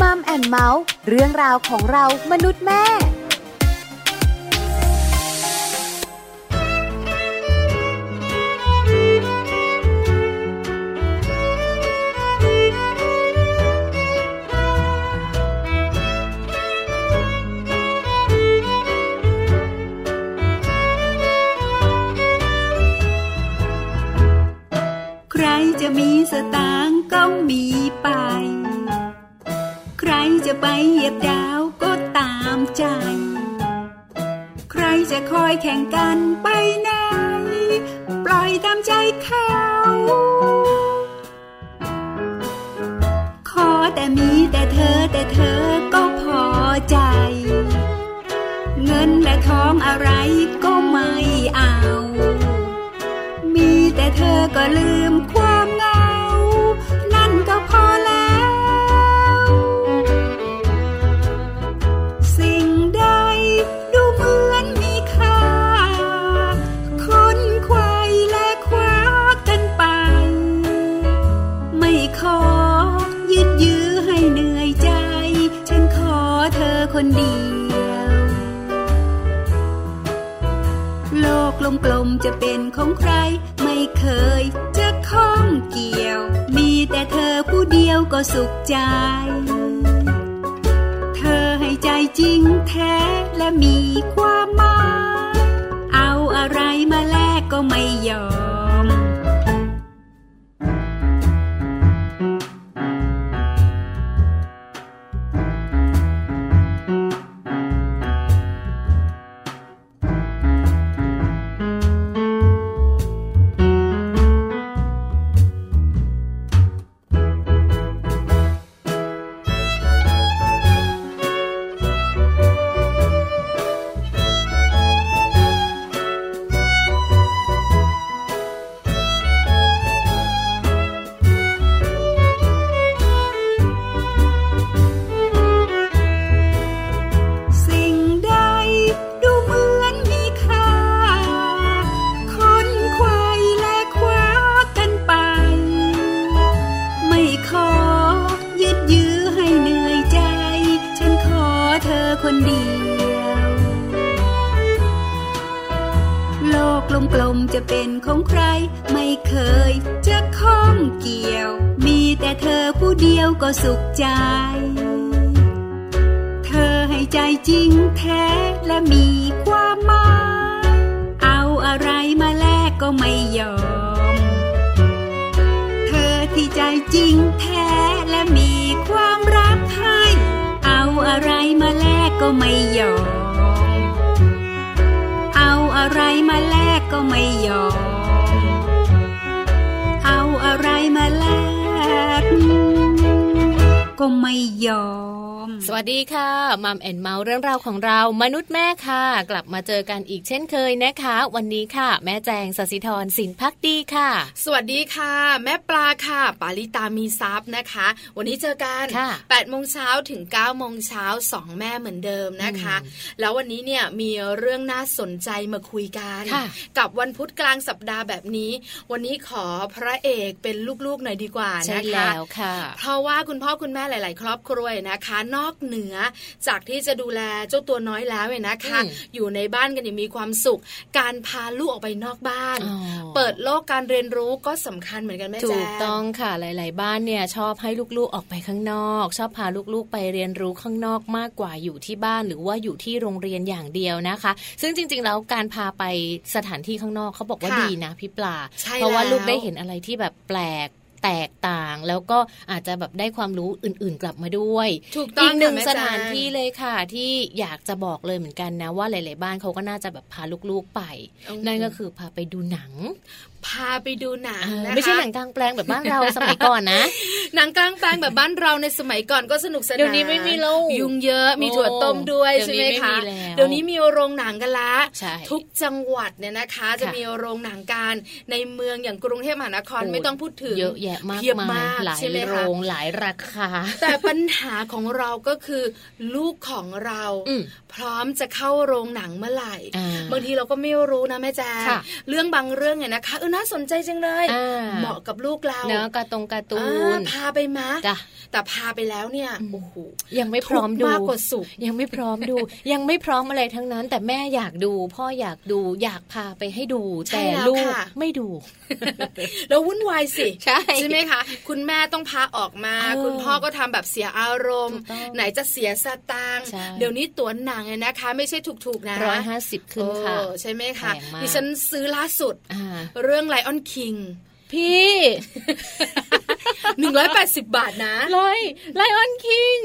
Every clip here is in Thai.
มัมแอนเมาส์เรื่องราวของเรามนุษย์แม่จะมีสตางก็มีไป จะไปเหยียบดาวก็ตามใจ ใครจะคอยแข่งกันไปไหน ปล่อยตามใจเขา ขอแต่มีแต่เธอแต่เธอก็พอใจ เงินและทองอะไรก็ไม่เอา มีแต่เธอก็ลืมคว ลมๆจะเป็นของใคร ไม่เคยจะข้องเกี่ยว มีแต่เธอผู้เดียวก็สุขใจ เธอให้ใจจริงแท้และมีความหมาย เอาอะไรมาแลกก็ไม่ยอม มนุษย์แม่ค่ะ กลับมาเจอกันอีกเช่นเคยนะคะ วันนี้ค่ะ แม่แจงสศิธรสินพักดีค่ะ สวัสดีค่ะ แม่ปลาค่ะ ปาลิตามีซับนะคะ วันนี้เจอกันค่ะ8โมงเช้าถึง9โมงเช้าสองแม่เหมือนเดิมนะคะ แล้ววันนี้เนี่ยมีเรื่องน่าสนใจมาคุยกันค่ะกับวันพุธกลางสัปดาห์แบบนี้ วันนี้ขอพระเอกเป็นลูกๆหน่อยดีกว่าใช่นะคะแล้วค่ะเพราะว่าคุณพ่อคุณแม่หลาย ๆ ครอบครัวนะคะ นอกเหนือจากที่จะดูแลเจ้าตัวน้อยแล้วเนี่ยนะคะอืมอยู่ในบ้านกันอย่างมีความสุข การพาลูกออกไปนอกบ้านอ๋อเปิดโลกการเรียนรู้ก็สำคัญเหมือนกันแม่แจ้ถูกต้องค่ะหลาย ๆ บ้านเนี่ยชอบให้ลูก ๆ ออกไปข้างนอก ชอบพาลูก ๆ ไปเรียนรู้ข้างนอกมากกว่าอยู่ที่บ้านหรือว่าอยู่ที่โรงเรียนอย่างเดียวนะคะ ซึ่งจริง ๆ แล้วการพาไปสถานที่ข้างนอกเขาบอกว่าค่ะดีนะพี่ปลาใช่เพราะว่าแล้วลูกได้เห็นอะไรที่แบบแปลก แตกต่าง แล้วก็อาจจะแบบได้ความรู้อื่นๆกลับมาด้วยถูกต้องอีกหนึ่งค่ะแม่สถานแจ้งที่เลยค่ะ ที่อยากจะบอกเลยเหมือนกันนะว่าหลาย ๆ บ้านเขาก็น่าจะแบบพาลูกๆไป นั่นก็คือพาไปดูหนัง พาไปดูหนังเออนะคะไม่ใช่หนังกลางแปลงแบบบ้านเราสมัยก่อนนะ หนังกลางแปลงแบบบ้านเราในสมัยก่อนก็สนุกสนานเดี๋ยวนี้ไม่มีแล้วยุงเยอะมีถั่วต้มด้วยเดี๋ยวใช่นี้ไหมคะไม่มีแล้วเดี๋ยวนี้มีโรงหนังกันละใช่ทุกจังหวัดเนี่ยนะคะ จะมีโรงหนังการในเมืองอย่างกรุงเทพมหานครโอ้ไม่ต้องพูดถึงเยอะแยะะมากเพียบมามายกหลายใช่ไหมคะโรงหลายราคา แต่ปัญหาของเราก็คือ ลูกของเราอืมพร้อมจะเข้าโรงหนังเมื่อไหร่อ่าบางทีเราก็ไม่รู้นะแม่แจ้งค่ะเรื่องบางเรื่องเนี่ยนะคะเออน่าสนใจจังเลยอ่าเหมาะกับลูกเราเนื้อะการ์ตรงการ์ตูอ่านพาไปมะจ้ะแต่พาไปแล้วเนี่ยอืมโอ้โหยังไม่พร้อมดูทุกข์มากกว่าสุขยังไม่พร้อมดู ยังไม่พร้อมอะไรทั้งนั้น แต่แม่อยากดู พ่ออยากดูอยากพาไปให้ดูใช่แต่แล้วลูกค่ะไม่ดู แล้ววุ่นวายสิใช่ไหมคะคุณแม่ต้องพาออกมาเออคุณพ่อก็ทำแบบเสียอารมณ์ถูกต้องไหนจะเสียสตางค์ใช่เดี๋ยวนี้ตั๋วหนังเนี่ยนะคะ ไม่ใช่ถูกๆนะร้อยห้าสิบขึ้นค่ะเออใช่ไหมคะแพงมากดิฉันซื้อล่าสุดอ่าเรื่องไลออนคิงพี่หนึ่งร้อยแปดสิบบาทนะลอยไลออนคิง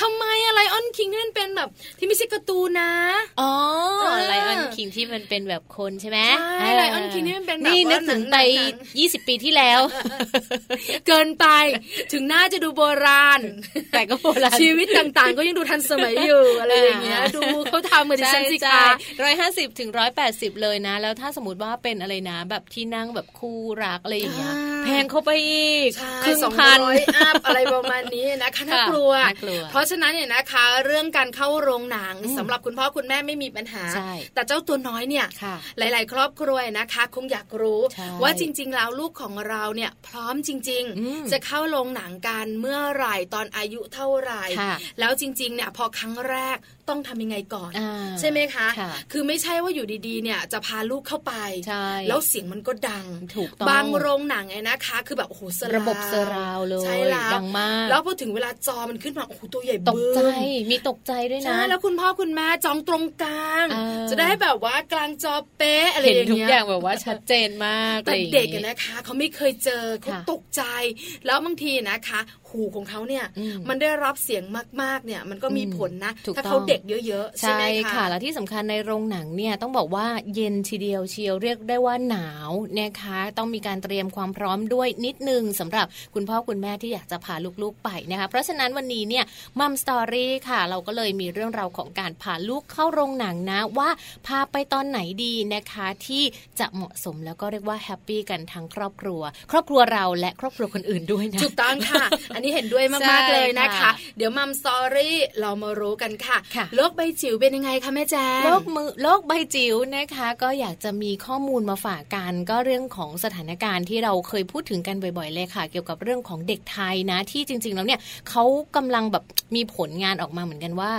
ทำไมอะไรออนคิงนี่มันเป็นแบบ ที่ไม่ใช่การ์ตูนนะอ๋อเออไลออนคิงที่มันเป็นแบบคนใช่ไหมใช่ Lion King นี่มันเป็นแบบนี่นึกว่าหนัถึงงไปหนังยี่สิบปีที่แล้ว เกินไปถึงน่าจะดูโบราณ แต่ก็โบราณชีวิตต่างๆ ก็ยังดูทันสมัยอยู่อะไรอย่างเงี้ยอ่าดูเขาทำเหมือนดิฉันสิใช่คะร้อยห้าสิบถึงร้อยแปดสิบเลยนะ แล้วถ้าสมมติว่าเป็นอะไรนะ แบบที่นั่งแบบคู่รักอะไรอย่างเงี้ยอ่าแพงเข้าไปอีกใช่ครึ่งสองพันร้อยอัพอะไรประมาณนี้นะคะน่ากลัวน่ากลัวเพราะฉะนั้นเนี่ยนะคะ เรื่องการเข้าโรงหนังอืมสำหรับคุณพ่อคุณแม่ไม่มีปัญหาใช่แต่เจ้าตัวน้อยเนี่ยค่ะหลาย ๆ ครอบครัวนะคะ คงอยากรู้ใช่ว่าจริง ๆ แล้วลูกของเราเนี่ยพร้อมจริงอืมๆจะเข้าโรงหนังกันเมื่อไหร่ตอนอายุเท่าไหร่ค่ะแล้วจริง ๆ เนี่ยพอครั้งแรก ต้องทำยังไงก่อนอ่าใช่ไหมคะค่ะคือไม่ใช่ว่าอยู่ดีๆ เนี่ยจะพาลูกเข้าไปใช่แล้วเสียงมันก็ดังถูกต้องบางโรงหนังไงนะคะ คือแบบโอ้โหเซอร์ระบบเซอร์ราวเลยใช่แล้วดังมาก แล้วพอถึงเวลาจอมันขึ้นมาโอ้โหตัวใหญ่ตกใจบึ้มมีตกใจด้วยนะใช่แล้วคุณพ่อคุณแม่จองตรงกลางเออจะได้แบบว่ากลางจอเป๊ะอะไรเห็นอย่างทุกเงี้อย่างแบบว่าชัดเจนมากแต่อะไรอย่างเด็กงี้อะนะคะเขาไม่เคยเจอเขาค่ะตกใจ แล้วบางทีนะคะหูของเขาเนี่ยอืมมันได้รับเสียงมากๆเนี่ยมันก็มีอืมผลนะถูกถ้าต้องเขาเด็กเยอะๆใช่ใช่ไหมคะค่ะ แล้วที่สำคัญในโรงหนังเนี่ยต้องบอกว่าเย็นทีเดียวเชียวเรียกได้ว่าหนาวนะคะต้องมีการเตรียมความพร้อมด้วยนิดนึงสำหรับคุณพ่อคุณแม่ที่อยากจะพาลูกๆไปนะคะเพราะฉะนั้นวันนี้เนี่ยมัมสตอรี่ค่ะ เราก็เลยมีเรื่องราวของการพาลูกเข้าโรงหนังนะว่าพาไปตอนไหนดีนะคะที่จะเหมาะสมแล้วก็เรียกว่าแฮปปี้กันทั้งครอบครัว ครอบครัวเราและครอบครัวคนอื่นด้วยนะถูกต้องค่ะอันนี้เห็นด้วยใช่มากๆเลยนะคะค่ะเดี๋ยวมัมสตอรี่เรามารู้กันค่ะค่ะ โลกใบจิ๋วเป็นยังไงคะแม่แจ้งโลกมือโลกใบจิ๋วนะคะ ก็อยากจะมีข้อมูลมาฝากกันก็เรื่องของสถานการณ์ที่เราเคยพูดถึงกันบ่อยๆเลยค่ะ เกี่ยวกับเรื่องของเด็กไทยนะที่จริงๆแล้วเนี่ยเขากำลังแบบมีผลงานออกมาเหมือนกันว่า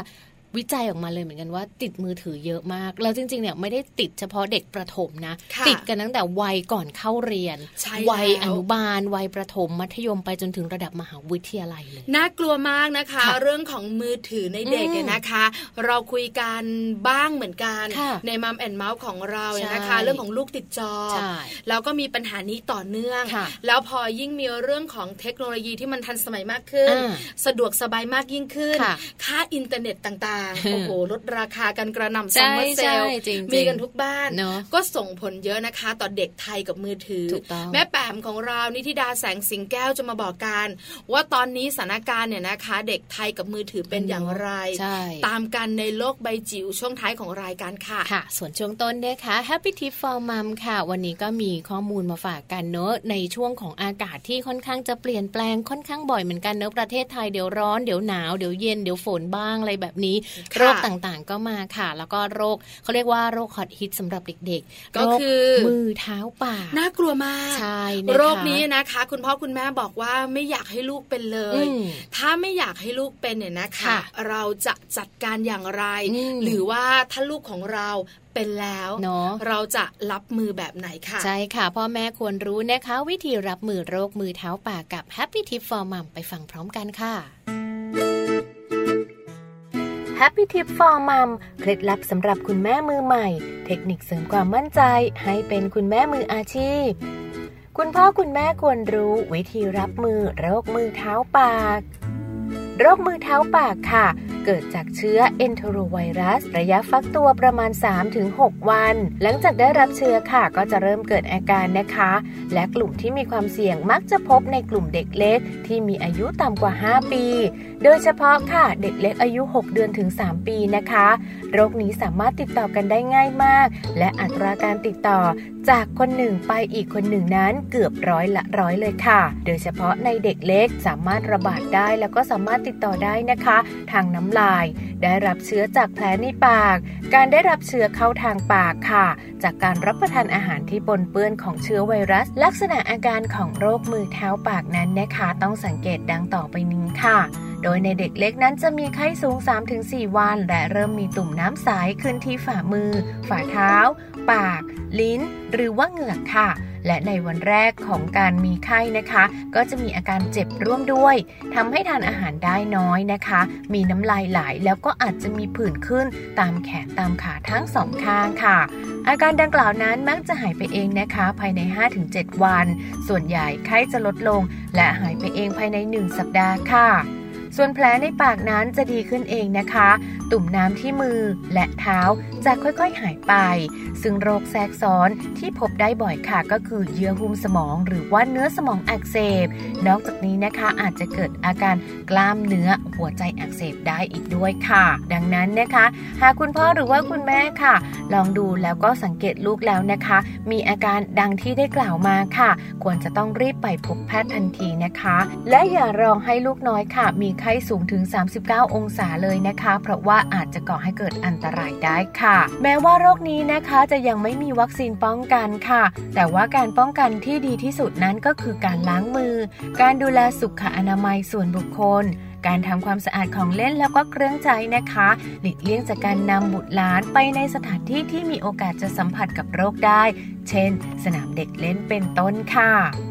วิจัยออกมาเลยเหมือนกันว่า ติดมือถือเยอะมาก แล้วจริงๆเนี่ยไม่ได้ติดเฉพาะเด็กประถมนะค่ะติดกันตั้งแต่วัยก่อนเข้าเรียนใช่วัยแล้วอนุบาล วัยประถมมัธยมไปจนถึงระดับมหาวิทยาลัยเลยน่ากลัวมากนะคะค่ะเรื่องของมือถือในเด็กอืมเนี่ยนะคะ เราคุยกันบ้างเหมือนกันค่ะใน Mom and Mouth ของเราเนี่ยนะคะใช่เรื่องของลูกติดจอใช่แล้วก็มีปัญหานี้ต่อเนื่องค่ะแล้วพอยิ่งมีเรื่องของเทคโนโลยีที่มันทันสมัยมากขึ้นอ่าสะดวกสบายมากยิ่งขึ้น ค่ะค่าอินเทอร์เน็ตต่างอืมโอ้โหลดราคากันกระหน่ำใช่ซัมเมอร์เซใช่จริงๆมีกันทุกบ้านเนอะก็ส่งผลเยอะนะคะ ต่อเด็กไทยกับมือถือถูกต้องแม่แปมของเรานิธิดาแสงสิงแก้วจะมาบอกกัน ว่าตอนนี้สถานการณ์เนี่ยนะคะ เด็กไทยกับมือถือเป็นอย่างไรใช่ตามกันในโลกใบจิ๋วช่วงท้ายของรายการค่ะค่ะ ส่วนช่วงต้นนะคะ Happy Tip for Mom ค่ะ วันนี้ก็มีข้อมูลมาฝากกันเนอะในช่วงของอากาศที่ค่อนข้างจะเปลี่ยนแปลงค่อนข้างบ่อยเหมือนกันเนอะประเทศไทยเดี๋ยวร้อนเดี๋ยวหนาวเดี๋ยวเย็นเดี๋ยวฝนบ้างอะไรแบบนี้ค่ะโรคต่างๆก็มาค่ะ แล้วก็โรคเขาเรียกว่าโรคฮอตฮิตสำหรับเด็กๆ ก็คือโรมือเท้าปากน่ากลัวมากใช่นะคะโรคนี้นะคะ คุณพ่อคุณแม่บอกว่าไม่อยากให้ลูกเป็นเลยอืมถ้าไม่อยากให้ลูกเป็นเนี่ยนะคะค่ะเราจะจัดการอย่างไรอืมหรือว่าถ้าลูกของเราเป็นแล้วเนาะเราจะรับมือแบบไหนค่ะ ใช่ค่ะ พ่อแม่ควรรู้นะคะ วิธีรับมือโรคมือเท้าปากกับ Happy Tip for Mom ไปฟังพร้อมกันค่ะ Happy Tip for Mom เคล็ดลับสำหรับคุณแม่มือใหม่ เทคนิคเสริมความมั่นใจ ให้เป็นคุณแม่มืออาชีพ คุณพ่อคุณแม่ควรรู้วิธีรับมือโรคมือเท้าปาก โรคมือเท้าปากค่ะ เกิดจากเชื้อเอนโทรไวรัส ระยะฟักตัวประมาณ 3-6 วัน หลังจากได้รับเชื้อค่ะ ก็จะเริ่มเกิดอาการนะคะ และกลุ่มที่มีความเสี่ยงมักจะพบในกลุ่มเด็กเล็ก ที่มีอายุต่ำกว่า 5 ปี โดยเฉพาะค่ะเด็กเล็กอายุ 6 เดือนถึง 3 ปีนะคะ โรคนี้สามารถติดต่อกันได้ง่ายมาก และอัตราการติดต่อจากคนหนึ่งไปอีกคนหนึ่งนั้นเกือบร้อยละร้อยเลยค่ะ โดยเฉพาะในเด็กเล็กสามารถระบาดได้แล้วก็สามารถติดต่อได้นะคะ ทางน้ำลาย ได้รับเชื้อจากแผลในปาก การได้รับเชื้อเข้าทางปากค่ะ จากการรับประทานอาหารที่ปนเปื้อนของเชื้อไวรัส ลักษณะอาการของโรคมือเท้าปากนั้นนะคะ ต้องสังเกตดังต่อไปนี้ค่ะ โดยในเด็กเล็กนั้นจะมีไข้สูง 3-4 วัน และเริ่มมีตุ่มน้ำใสขึ้นที่ฝ่ามือ ฝ่าเท้า ปาก ลิ้น หรือว่าเหงือกค่ะ และในวันแรกของการมีไข้นะคะ ก็จะมีอาการเจ็บร่วมด้วยทำให้ทานอาหารได้น้อยนะคะ มีน้ำลายไหลแล้วก็อาจจะมีผื่นขึ้นตามแขนตามขาทั้งสองข้างค่ะ อาการดังกล่าวนั้นมักจะหายไปเองนะคะ ภายใน 5-7 วัน ส่วนใหญ่ไข้จะลดลง และหายไปเองภายใน 1 สัปดาห์ค่ะ ส่วนแผลในปากนั้นจะดีขึ้นเองนะคะ ตุ่มน้ำที่มือและเท้าจะค่อยๆหายไป ซึ่งโรคแทรกซ้อนที่พบได้บ่อยค่ะก็คือเยื่อหุ้มสมองหรือว่าเนื้อสมองอักเสบ นอกจากนี้นะคะอาจจะเกิดอาการกล้ามเนื้อหัวใจอักเสบได้อีกด้วยค่ะ ดังนั้นนะคะ หากคุณพ่อหรือว่าคุณแม่ค่ะ ลองดูแล้วก็สังเกตลูกแล้วนะคะ มีอาการดังที่ได้กล่าวมาค่ะ ควรจะต้องรีบไปพบแพทย์ทันทีนะคะ และอย่ารองให้ลูกน้อยค่ะ มีไข้สูงถึง 39 องศาเลยนะคะ เพราะว่าอาจจะก่อให้เกิดอันตรายได้ค่ะ แม้ว่าโรคนี้นะคะจะยังไม่มีวัคซีนป้องกันค่ะ แต่ว่าการป้องกันที่ดีที่สุดนั้นก็คือการล้างมือ การดูแลสุขอนามัยส่วนบุคคลการทำความสะอาดของเล่นแล้วก็เครื่องใช้นะคะ หลีกเลี่ยงจากการนำบุตรหลานไปในสถานที่ที่มีโอกาสจะสัมผัสกับโรคได้ เช่น สนามเด็กเล่นเป็นต้นค่ะ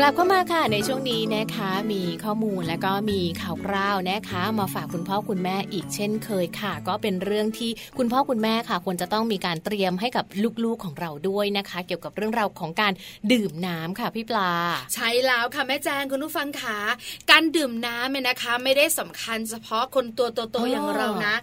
กลับเข้ามาค่ะในช่วงนี้นะคะมีข้อมูลและก็มีข่าวคราวนะคะ มาฝากคุณพ่อคุณแม่อีกเช่นเคยค่ะ ก็เป็นเรื่องที่คุณพ่อคุณแม่ค่ะควรจะต้องมีการเตรียมให้กับลูกๆของเราด้วยนะคะ เกี่ยวกับเรื่องราวของการดื่มน้ำค่ะพี่ปลา ใช่แล้วค่ะแม่แจงคุณผู้ฟังขาการดื่มน้ำเนี่ยนะคะ ไม่ได้สำคัญเฉพาะคนตัวโตอ๋อๆออย่างเรานะ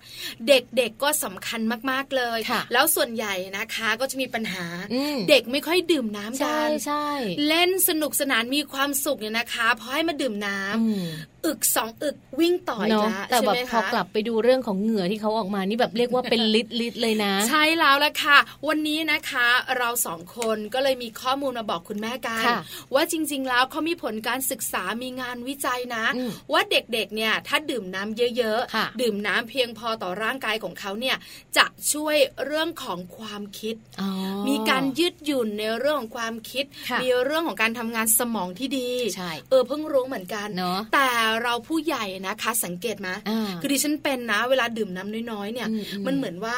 เด็กๆก็สำคัญมากๆเลยค่ะแล้วส่วนใหญ่นะคะก็จะมีปัญหาอืมเด็กไม่ค่อยดื่มน้ำกัใช่นใช่เล่นสนุกสนานมีความสุขเนี่ยนะคะพอให้มาดื่มน้ำ อืมอึกสองอึกวิ่งต่ออีกเนาะแล้วแต่ใช่แบบไหมพอคะกลับไปดูเรื่องของเหงื่อที่เขาออกมานี่แบบเรียกว่าเป็นลิตรลิตรเลยนะ ใช่แล้วละค่ะ วันนี้นะคะเราสองคนก็เลยมีข้อมูลมาบอกคุณแม่กันค่ะว่าจริง ๆ แล้วเขามีผลการศึกษามีงานวิจัยนะอืมว่าเด็กๆเนี่ยถ้าดื่มน้ำเยอะค่ะดื่มน้ำเพียงพอต่อร่างกายของเขาเนี่ยจะช่วยเรื่องของความคิดอ๋อมีการยืดหยุ่นในเรื่องของความคิดค่ะมีเรื่องของการทำงานสมองที่ดีใช่เออเพิ่งรู้เหมือนกันเนาะแต่เราผู้ใหญ่นะคะสังเกตไหมอ่าคือดิฉันเป็นนะ เวลาดื่มน้ำน้อยๆเนี่ยอืมอืมมันเหมือนว่า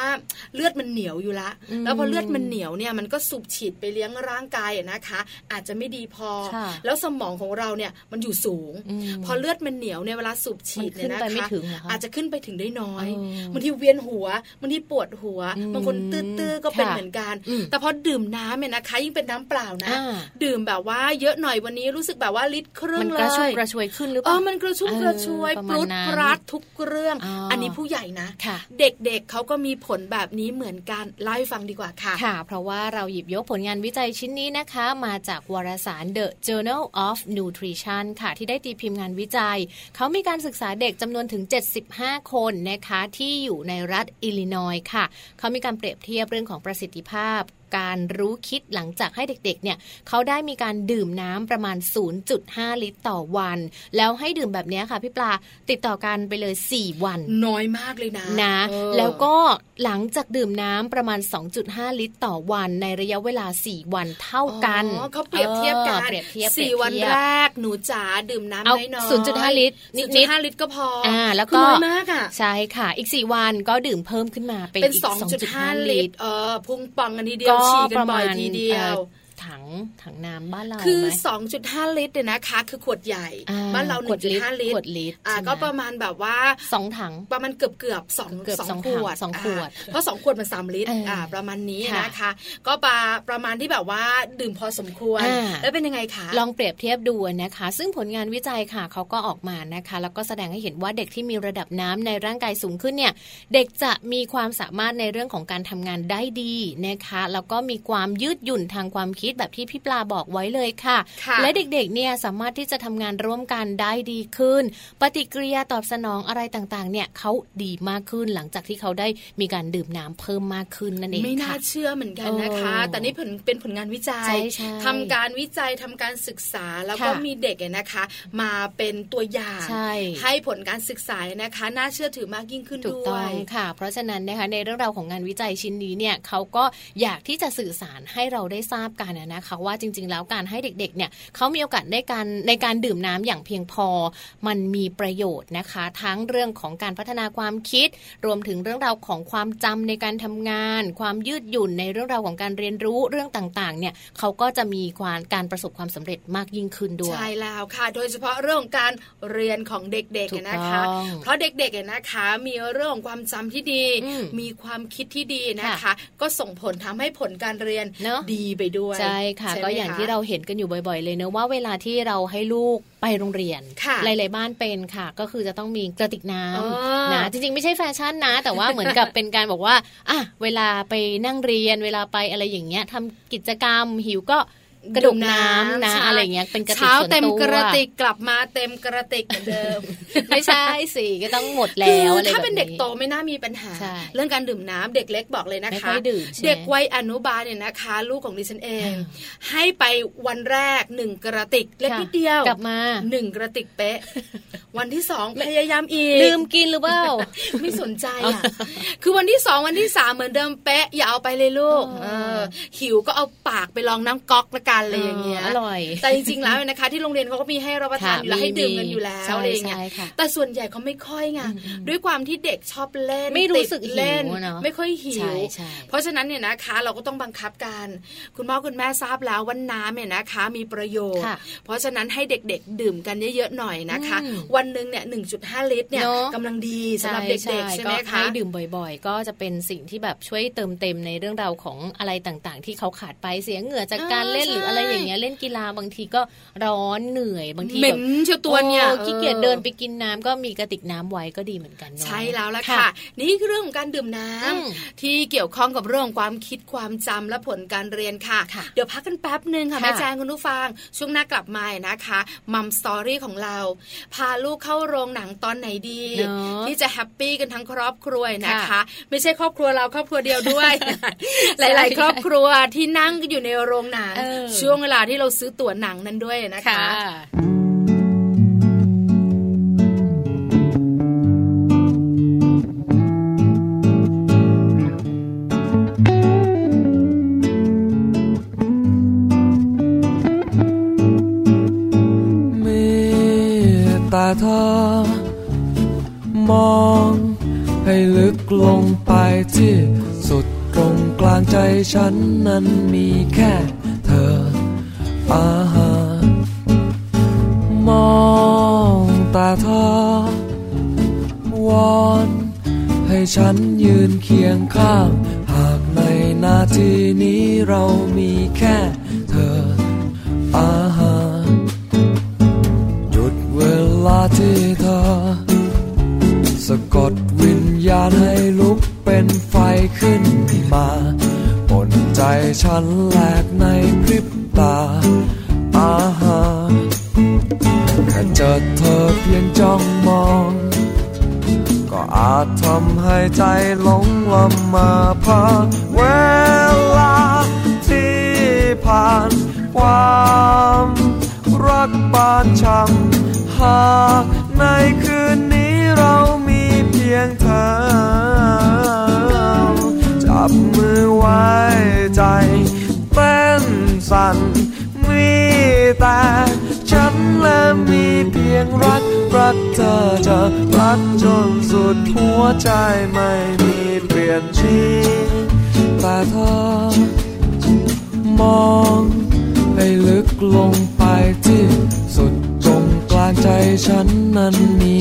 เลือดมันเหนียวอยู่ละอืมแล้วพอเลือดมันเหนียวเนี่ยมันก็สูบฉีดไปเลี้ยงร่างกายอะนะคะ อาจจะไม่ดีพอค่ะแล้วสมองของเราเนี่ยมันอยู่สูงอืมพอเลือดมันเหนียวเนี่ยเวลาสูบฉีดเนี่ยมันนะขึ้นไปไม่คะถึงเหรอคะอาจจะขึ้นไปถึงได้น้อยเออบางทีเวียนหัวบางทีปวดหัวอืมบางคนตื้อๆก็เป็นค่ะเหมือนกันอืมแต่พอดื่มน้ำเนี่ยนะคะ ยิ่งเป็นน้ำเปล่านะอ่าดื่มแบบว่าเยอะหน่อยวันนี้รู้สึกแบบว่าลิตรครึ่มังนเลกระชุ่มยกระชวยขึ้นหรือเปเอล่าอมันกระชุ่มเออกระชวยประปมาณรุดนั้นปรัดทุกเรื่องอ๋ออัอันนี้ผู้ใหญ่นะค่ะเด็กๆเขาก็มีผลแบบนี้เหมือนกันเล่าให้ฟังดีกว่าค่ะค่ะ เพราะว่าเราหยิบยกผลงานวิจัยชิ้นนี้นะคะ มาจากวารสาร The Journal of Nutrition ค่ะ ที่ได้ตีพิมพ์งานวิจัย เขามีการศึกษาเด็กจำนวนถึง 75 คนนะคะ ที่อยู่ในรัฐอิลลินอยส์ค่ะ เขามีการเปรียบเทียบเรื่องของประสิทธิภาพ การรู้คิดหลังจากให้เด็กๆ เนี่ยเขาได้มีการดื่มน้ำประมาณ 0.5 ลิตรต่อวัน แล้วให้ดื่มแบบเนี้ยค่ะพี่ปลาติดต่อกันไปเลย 4 วัน น้อยมากเลยนะนะเออแล้วก็หลังจากดื่มน้ำประมาณ 2.5 ลิตรต่อวันในระยะเวลา 4 วันเท่ากันอ๋อเขาเปรียบเทียบกันออเปรียบเทียบสี่เปรียบวันเทียบแรกหนูจ๋าดื่มน้ำเอาน้อยๆ0.5 ลิตรนิดๆ0.5ลิตรก็พออ่อ่าแล้วคือก็น้อยมากอะใช่ค่ะ อีก 4 วันก็ดื่มเพิ่มขึ้นมาเป็นเป็นอีก2.5 ลิตรเออพุ่งปองกันทีเดียวก็ฉี่กัปนระบ่มาอยณทีเดียวเอ่อ ถังถังน้ำบ้านเราคือไหม2.5 ลิตรเนี่ยนะคะ คือขวดใหญ่อ่บ้านเราขวดลิตร1.5ลิตขรวดลิตรอ่าใช่ไหมก็ประมาณแบบว่าสองถังประมาณเกือบเกือบสองเกือบสองสองขวดถังสองขวดาเพราะสองขวดมันสามลิตรเอออ่อ่าประมาณนี้ค่ะนะคะ ก็ปราประมาณที่แบบว่าดื่มพอสมควรอ่าแล้วเป็นยังไงคะ ลองเปรียบเทียบดูนะคะ ซึ่งผลงานวิจัยค่ะเขาก็ออกมานะคะ แล้วก็แสดงให้เห็นว่าเด็กที่มีระดับน้ำในร่างกายสูงขึ้นเนี่ย เด็กจะมีความสามารถในเรื่องของการทำงานได้ดีนะคะ แล้วก็มีความยืดหยุ่นทางความคิดคิดแบบที่พี่ปลาบอกไว้เลยค่ะค่ะและเด็กๆเนี่ยสามารถที่จะทำงานร่วมกันได้ดีขึ้น ปฏิกิริยาตอบสนองอะไรต่างๆ เนี่ยเขาดีมากขึ้นหลังจากที่เขาได้มีการดื่มน้ำเพิ่มมากขึ้นนั่นเองไม่น่าค่ะเชื่อเหมือนกันนะคะเออแต่นี่ผลเป็นผลงานวิจัใช่ยใช่ทำการวิจัยทำการศึกษาแล้วก็ค่ะมีเด็กเนี่ยนะคะ มาเป็นตัวอย่างใช่ให้ผลการศึกษานะคะ น่าเชื่อถือมากยิ่งขึ้นถูกด้ต้วองยค่ะ เพราะฉะนั้นนะคะในเรื่องราวของงานวิจัยชิ้นนี้เนี่ยเขาก็อยากที่จะสื่อสารให้เราได้ทราบกันนะนะคะว่าจริง ๆ แล้วการให้เด็กๆเนี่ยเขามีโอกาสได้การในการดื่มน้ำอย่างเพียงพอ มันมีประโยชน์นะคะ ทั้งเรื่องของการพัฒนาความคิด รวมถึงเรื่องราวของความจำในการทำงาน ความยืดหยุ่นในเรื่องราวของการเรียนรู้เรื่องต่างๆเนี่ยเขาก็จะมีความการประสบความสำเร็จมากยิ่งขึ้นด้วยใช่แล้วค่ะ โดยเฉพาะเรื่องของการเรียนของเด็กๆถูกเนี่ยนะคะต้องเพราะเด็กๆเนี่ยนะคะ มีเรื่องของความจำที่ดีอืมมีความคิดที่ดีนะคะค่ะก็ส่งผลทำให้ผลการเรียนเนอะดีไปด้วยใช่ค่ะไหมก็อย่างคะที่เราเห็นกันอยู่บ่อย ๆ เลยเนอะว่าเวลาที่เราให้ลูกไปโรงเรียนค่ะหลาย ๆ บ้านเป็นค่ะ ก็คือจะต้องมีกระติกน้อ๋อำนะจริง ๆ ไม่ใช่แฟชั่นนะ แต่ว่าเหมือนกับเป็นการบอกว่าอะเวลาไปนั่งเรียนเวลาไปอะไรอย่างเงี้ยทำกิจกรรมหิวก็ กระดกน้ำนะใช่อะไรอย่างเงี้ยเป็นกระติกเช้าส่วนเต็มตัวกระติกกลับมาเต็มกระติกเหมือนเดิม ไม่ใช่สิก็ต้องหมดแล้วอะไรคือแบบนี้ถ้าเป็นเด็กโตไม่น่ามีปัญหาใช่เรื่องการดื่มน้ำเด็กเล็กบอกเลยนะไม่คะค่อยดื่มใช่ไหมเด็กวัยอนุบาลเนี่ยนะคะ ลูกของดิฉันเอง ให้ไปวันแรกหนึ่งกระติกเล็กค่ะนิดเดียวกลับมาหนึ่งกระติกเป๊ะ วันที่สองพยายามอีกลืมกินหรือเปล่าไม่สนใจอะคือวันที่สองวันที่สามเหมือนเดิมเป๊ะอย่าเอาไปเลยลูกอ๋อเออหิวก็เอาปากไปลองน้ำก๊อกละกันอะไรอย่างเงี้ยอร่อย แต่จริงๆแล้วเนี่ยนะคะ ที่โรงเรียนเขาก็มีให้รับประทานอยู่แล้วให้ดื่มกันอยู่แล้วใช่อะไรอย่างเงี้ยใช่ค่ะแต่ส่วนใหญ่เขาไม่ค่อยไงด้วยความที่เด็กชอบเล่นไม่รู้สึกติดเล่นหิวอะเนอะไม่ค่อยหิใช่วใช่เพราะฉะนั้นเนี่ยนะคะ เราก็ต้องบังคับกัน คุณพ่อคุณแม่ทราบแล้วว่าน้ำเนี่ยนะคะ มีประโยชน์ค่ะเพราะฉะนั้นให้เด็กๆดื่มกันเยอะๆหน่อยนะคะอืมวันหนึ่งเนี่ย1.5ลิตรเนี่ยเนอะกำลังดีสำหรับเด็กๆใช่ไหมก็คะให้ดื่มบ่อย ๆ ก็จะเป็นสิ่งที่แบบช่วยเติมเต็มในเรื่องราวของอะไรต่างๆ ที่เขาขาดไปเสียเหงื่อจากการอ่าเล่นใช่หรืออะไรอย่างเงี้ยเล่นกีฬาบางทีก็ร้อนเหนื่อยบางทีเหม็แบบนเชียวตัวเนี่ยโอ้ขี้เกียจเดินไปกินน้ำก็มีกระติกน้ำไว้ก็ดีเหมือนกันเนาะใช่แล้วละค่ะ นี่คือเรื่องของการดื่มน้ำอืมที่เกี่ยวข้องกับเรื่องของความคิดความจำและผลการเรียนค่ะค่ะ เดี๋ยวพักกันแป๊บหนึ่งค่ะค่ะแม่แจงคุณผู้ฟัง ช่วงหน้ากลับมานะคะ Mom Story ของเรา พาลูกเข้าโรงหนังตอนไหนดีเนอะที่จะ happy กันทั้งครอบครัวนะคะค่ะไม่ใช่ครอบครัวเราครอบครัวเดียวด้วย หลาย ๆ ครอบครัวที่นั่งอยู่ในโรงหนังเออช่วงเวลาที่เราซื้อตั๋วหนังนั้นด้วยนะคะ ฉันนั้นมี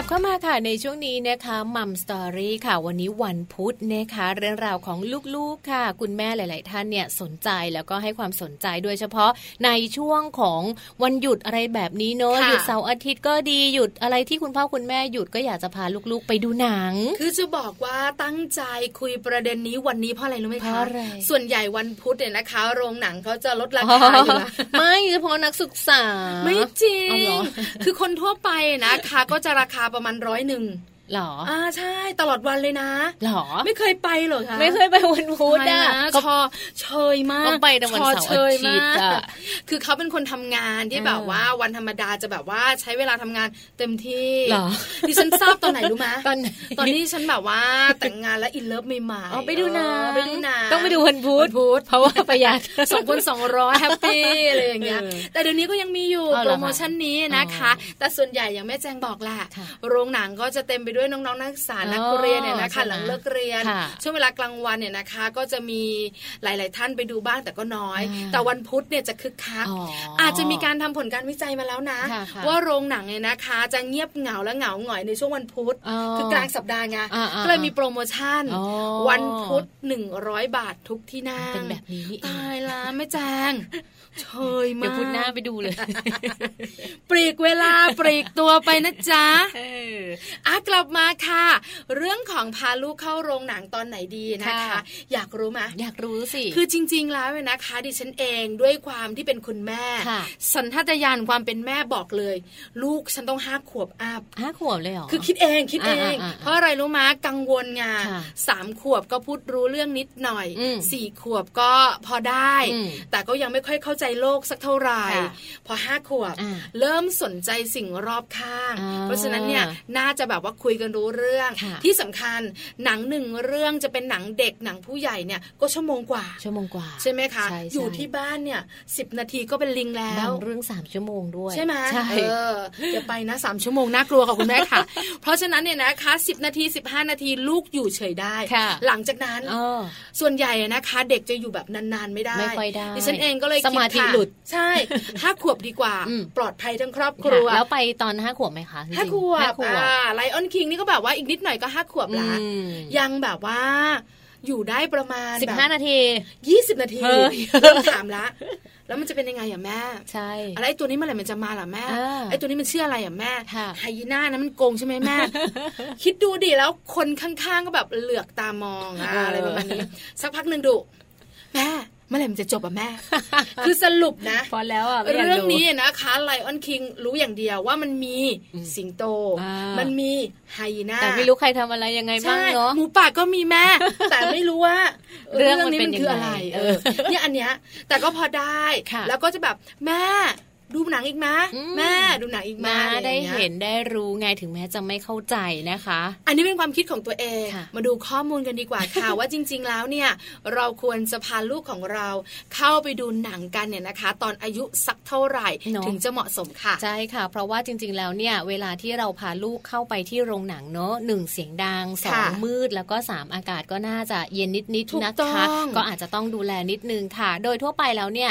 ลับเข้ามาค่ะในช่วงนี้นะคะมัมสตอรี่ค่ะ วันนี้วันพุธนะคะ เรื่องราวของลูกๆค่ะ คุณแม่หลาย ๆ ท่านเนี่ยสนใจแล้วก็ให้ความสนใจโดยเฉพาะในช่วงของวันหยุดอะไรแบบนี้เนอะค่ะหยุดเสาร์อาทิตย์ก็ดีหยุดอะไรที่คุณพ่อคุณแม่หยุดก็อยากจะพาลูกๆ ไปดูหนัง คือจะบอกว่าตั้งใจคุยประเด็นนี้วันนี้เพราะอะไรรู้ไหมเพคะราะอะไรส่วนใหญ่วันพุธเนี่ยนะคะ โรงหนังเขาจะลดราคาอยู่นะไม่เฉพาะนักศึกษาไม่จริเอางเหรอคือคนทั่วไปนะคะก็จะราคาประมาณร้อยหนึ่ง หรออ่าใช่ ตลอดวันเลยนะหรอ ไม่เคยไปเหรอคะไม่เคยไปวันพุธทำไมอะนะก็ชอเชยมากก็ไปแต่วันชอเสาร์เชยอาทิตย์มากอะคือเขาเป็นคนทำงานที่เออแบบว่าวันธรรมดาจะแบบว่าใช้เวลาทำงานเต็มที่หรอดิฉันทราบตอนไหนรู้ไหมตอนไหนตอนที่ฉันแบบว่าแต่งงานแล้วอินเลิฟใหม่ๆอ๋อไปดูหนังเออไปดูหนังต้องไปดูวันพุธวันพุธเพราะว่าประหยัดสองคนสองร้อย happy อะไรอย่างเงี้ยเออแต่เดี๋ยวนี้ก็ยังมีอยู่เอาเหรอโปรโมชั่นนี้นะคะอ๋อแต่ส่วนใหญ่อย่างแม่แจงบอกแหละค่ะโรงหนังก็จะเต็มไปด้วยน้องๆนักศึกษาอ๋อนักเรียนเนี่ยนะใช่คะไหมหลังเลิกเรียนค่ะช่วงเวลากลางวันเนี่ยนะคะ ก็จะมีหลายๆท่านไปดูบ้างแต่ก็น้อยอ่าแต่วันพุธเนี่ยจะคึกคักอ๋ออาจจะมีการทำผลการวิจัยมาแล้วนะค่ะค่ะว่าโรงหนังเนี่ยนะคะ จะเงียบเหงาและเหงาหงอยในช่วงวันพุธอ๋อคือกลางสัปดาห์ไงอ่าๆๆก็เลยมีโปรโมชั่นอ๋อวันพุธ100 บาททุกที่นั่งเป็นแบบนี้นี่เองตายละแม่แจง เชยมากเดี๋ยวพุธหน้าไปดูเลยปลีกเวลาปลีกตัวไปนะจ๊ะเอออะกลับมาค่ะ เรื่องของพาลูกเข้าโรงหนังตอนไหนดีนะคะค่ะอยากรู้ไหมอยากรู้สิคือจริง ๆ แล้วเนี่ยนะคะ ดิฉันเองด้วยความที่เป็นคุณแม่ค่ะสัญชาตญาณความเป็นแม่บอกเลย ลูกฉันต้องห้าขวบอัพห้าขวบเลยเหรอคือคิดเองคิดเองอ่าๆๆเพราะอะไรรู้มะกังวลไงค่ะสามขวบก็พูดรู้เรื่องนิดหน่อยอืมสี่ขวบก็พอได้อืมแต่ก็ยังไม่ค่อยเข้าใจโลกสักเท่าไหร่ค่ะพอห้าขวบอ่าเริ่มสนใจสิ่งรอบข้างอ่าเพราะฉะนั้นเนี่ยน่าจะแบบว่าคุยกันรู้เรื่องค่ะที่สำคัญหนังหนึ่งเรื่องจะเป็นหนังเด็กหนังผู้ใหญ่เนี่ยก็ชั่วโมงกว่าชั่วโมงกว่าใช่ไหมคะใช่อยู่ใช่ที่บ้านเนี่ยสิบนาทีก็เป็นลิงแล้บาวงเรื่องสามชั่วโมงด้วยใช่ไหมใช่เอออย่าไปนะสามชั่วโมงน่ากลัวค่ะคุณแม่ค่ะ เพราะฉะนั้นเนี่ยนะคะสิบนาทีสิบห้านาทีลูกอยู่เฉยได้ค่ะหลังจากนั้นเออส่วนใหญ่อะนะคะ เด็กจะอยู่แบบนานๆไม่ได้ไม่ค่อยได้ดิฉันเองก็เลยสมาธิคิค่ะหลุด ใช่ห้าขวบดีกว่าอืมปลอดภัยทั้งครอบครัวค่ะแล้วไปตอนห้าขวบไหมคะจริงๆห้าขวห้าบขวบอ่าไลออนคิงนี่ก็แบบว่าอีกนิดหน่อยก็ห้าขวบละอืมยังแบบว่าอยู่ได้ประมาณสิบห้านาทียี่สิบนาทีเฮ้ยเริ่มถามละ แล้วมันจะเป็นยังไงอะแม่ ใช่อะไรไอ้ตัวนี้เมื่อไหร่มันจะมาล่ะแม่อ่าไอ้ตัวนี้มันชื่ออะไรอะแม่ค่ะไฮยีน่านะมันโกงใช่ไหมแม่ คิดดูดิแล้วคนข้างๆก็แบบเหลือกตามองอะเออออะไรประมาณนี้ สักพักหนึ่งดุแม่ เมื่อไหร่มันจะจบอะแม่ คือสรุปนะ พอแล้วอะไม่ยากเรื่องดูนี้นะคะไลออนคิงรู้อย่างเดียวว่ามันมีสิงโต มันมีไฮยีน่าแต่ไม่รู้ใครทำอะไรยังไงบ้างใช่เนาะหมูป่าก็มีแม่ แต่ไม่รู้ว่า เรื่องมันเป็นคืออะไรยังไงเออเนี่ยอันเนี้ยแต่ก็พอได้ค่ะแล้วก็จะแบบแม่ ดูหนังอีกไหมอืมแม่ดูหนังอีกไหมมาอะไรได้อย่างงี้ยเห็นได้รู้ไงถึงแม้จะไม่เข้าใจนะคะ อันนี้เป็นความคิดของตัวเองค่ะมาดูข้อมูลกันดีกว่าค่ะ ว่าจริง ๆ แล้วเนี่ยเราควรจะพาลูกของเรา เข้าไปดูหนังกันเนี่ยนะคะ ตอนอายุสักเท่าไหร่เนอะถึงจะเหมาะสมค่ะใช่ค่ะ เพราะว่าจริง ๆ แล้วเนี่ยเวลาที่เราพาลูกเข้าไปที่โรงหนังเนอะหนึ่งเสียงดังสองค่ะมืดแล้วก็สามอากาศก็น่าจะเย็นนิดถูกๆนะต้อคะงก็อาจจะต้องดูแลนิดนึงค่ะ โดยทั่วไปแล้วเนี่ย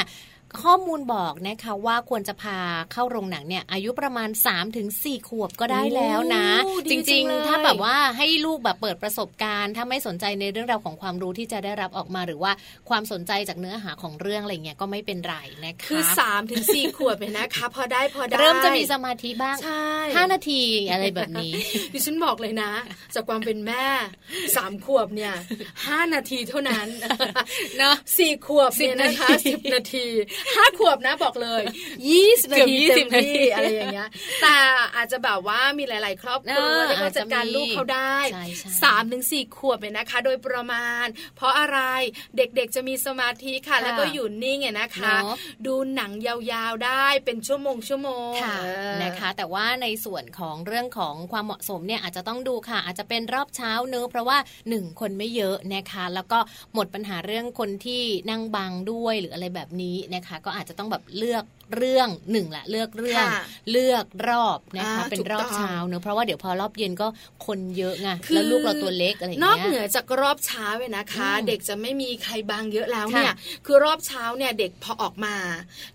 ข้อมูลบอกนะคะว่าควรจะพาเข้าโรงหนังเนี่ยอายุประมาณ 3-4ถึงขวบก็ได้แล้วนะ จริง ๆ ถ้าแบบว่าให้ลูกแบบเปิดประสบการณ์ ถ้าไม่สนใจในเรื่องราวของความรู้ที่จะได้รับออกมาหรือว่าความสนใจจากเนื้อหาของเรื่องอะไรเงี้ยก็ไม่เป็นไรนะคะคือ3ามถึงสี่ขวบเนี่ยนะคะพอได้พอได้เริ่มจะมีสมาธิบ้างใช่ห้านาทีอะไรแบบนี้ดิฉันบอกเลยนะ จากความเป็นแม่สามขวบเนี่ยห้านาทีเท่านั้นเนาะสี่ขวบเนี่ยนะคะสิบนาทีห้าขวบนะบอกเลยยี่สิบนาทีเต็มที่อะไรอย่างเงี้ยแต่อาจจะแบบว่ามีหลาย ๆ ครอบครัวที่เขาจัดการลูกเขาได้สามถึงสี่ขวบเนี่ยนะคะ โดยประมาณ เพราะอะไรเด็กๆจะมีสมาธิค่ะ แล้วก็อยู่นิ่งเนี่ยนะคะ ดูหนังยาวๆได้เป็นชั่วโมงชั่วโมงนะคะ แต่ว่าในส่วนของเรื่องของความเหมาะสมเนี่ยอาจจะต้องดูค่ะ อาจจะเป็นรอบเช้าเนอะเพราะว่าหนึ่งคนไม่เยอะนะคะ แล้วก็หมดปัญหาเรื่องคนที่นั่งบังด้วยหรืออะไรแบบนี้นะคะก็อาจจะต้องแบบเลือก เรื่องหนึ่งละเลือกเรื่องเลือกรอบนะคะเป็นรอบเช้าเนอะเพราะว่าเดี๋ยวพอรอบเย็นก็คนเยอะไงแล้วลูกเราตัวเล็กอะไรอย่างเงี้ยนอกเหนือจากรอบเช้าเลยนะคะ เด็กจะไม่มีใครบางเยอะแล้วเนี่ยคือรอบเช้าเนี่ยเด็กพอออกมา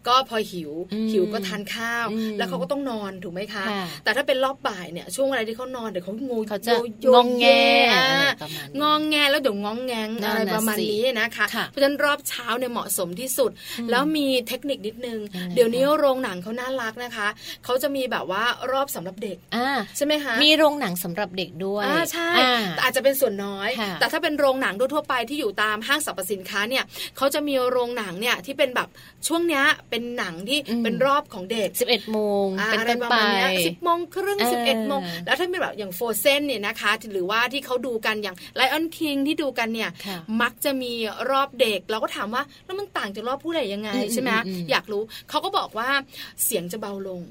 ก็พอหิวหิวก็ทานข้าว แล้วเขาก็ต้องนอนถูกไหมคะ แต่ถ้าเป็นรอบบ่ายเนี่ยช่วงเวลาที่เขานอนเดี๋ยวเขางูเขาจะงองแงงองแงแล้วเดี๋ยวงองแงงอะไรประมาณนี้นะคะ เพราะฉะนั้นรอบเช้าเนี่ยเหมาะสมที่สุด แล้วมีเทคนิคนิดนึงเดี๋ยวนี้โรงหนังเขาน่ารักนะคะเขาจะมีแบบว่ารอบสำหรับเด็กใช่ไหมคะมีโรงหนังสำหรับเด็กด้วยใช่แต่อาจจะเป็นส่วนน้อย แต่ถ้าเป็นโรงหนังทั่วไปที่อยู่ตามห้างสรรพสินค้าเนี่ยเขาจะมีโรงหนังเนี่ยที่เป็นแบบช่วงเนี้ยเป็นหนังที่เป็นรอบของเด็ก 11โมงเป็นต้นไปสิบโมงครึ่งสิบเอ็ดโมงแล้วถ้าเป็นแบบอย่างโฟเซนเนี่ยนะคะหรือว่าที่เขาดูกันอย่างไลออนคิงที่ดูกันเนี่ยมักจะมีรอบเด็กเราก็ถามว่าแล้วมันต่างจากรอบผู้ใหญ่ยังไงใช่ไหมอยากรู้เขาก็บอกว่าเสียงจะเบาลง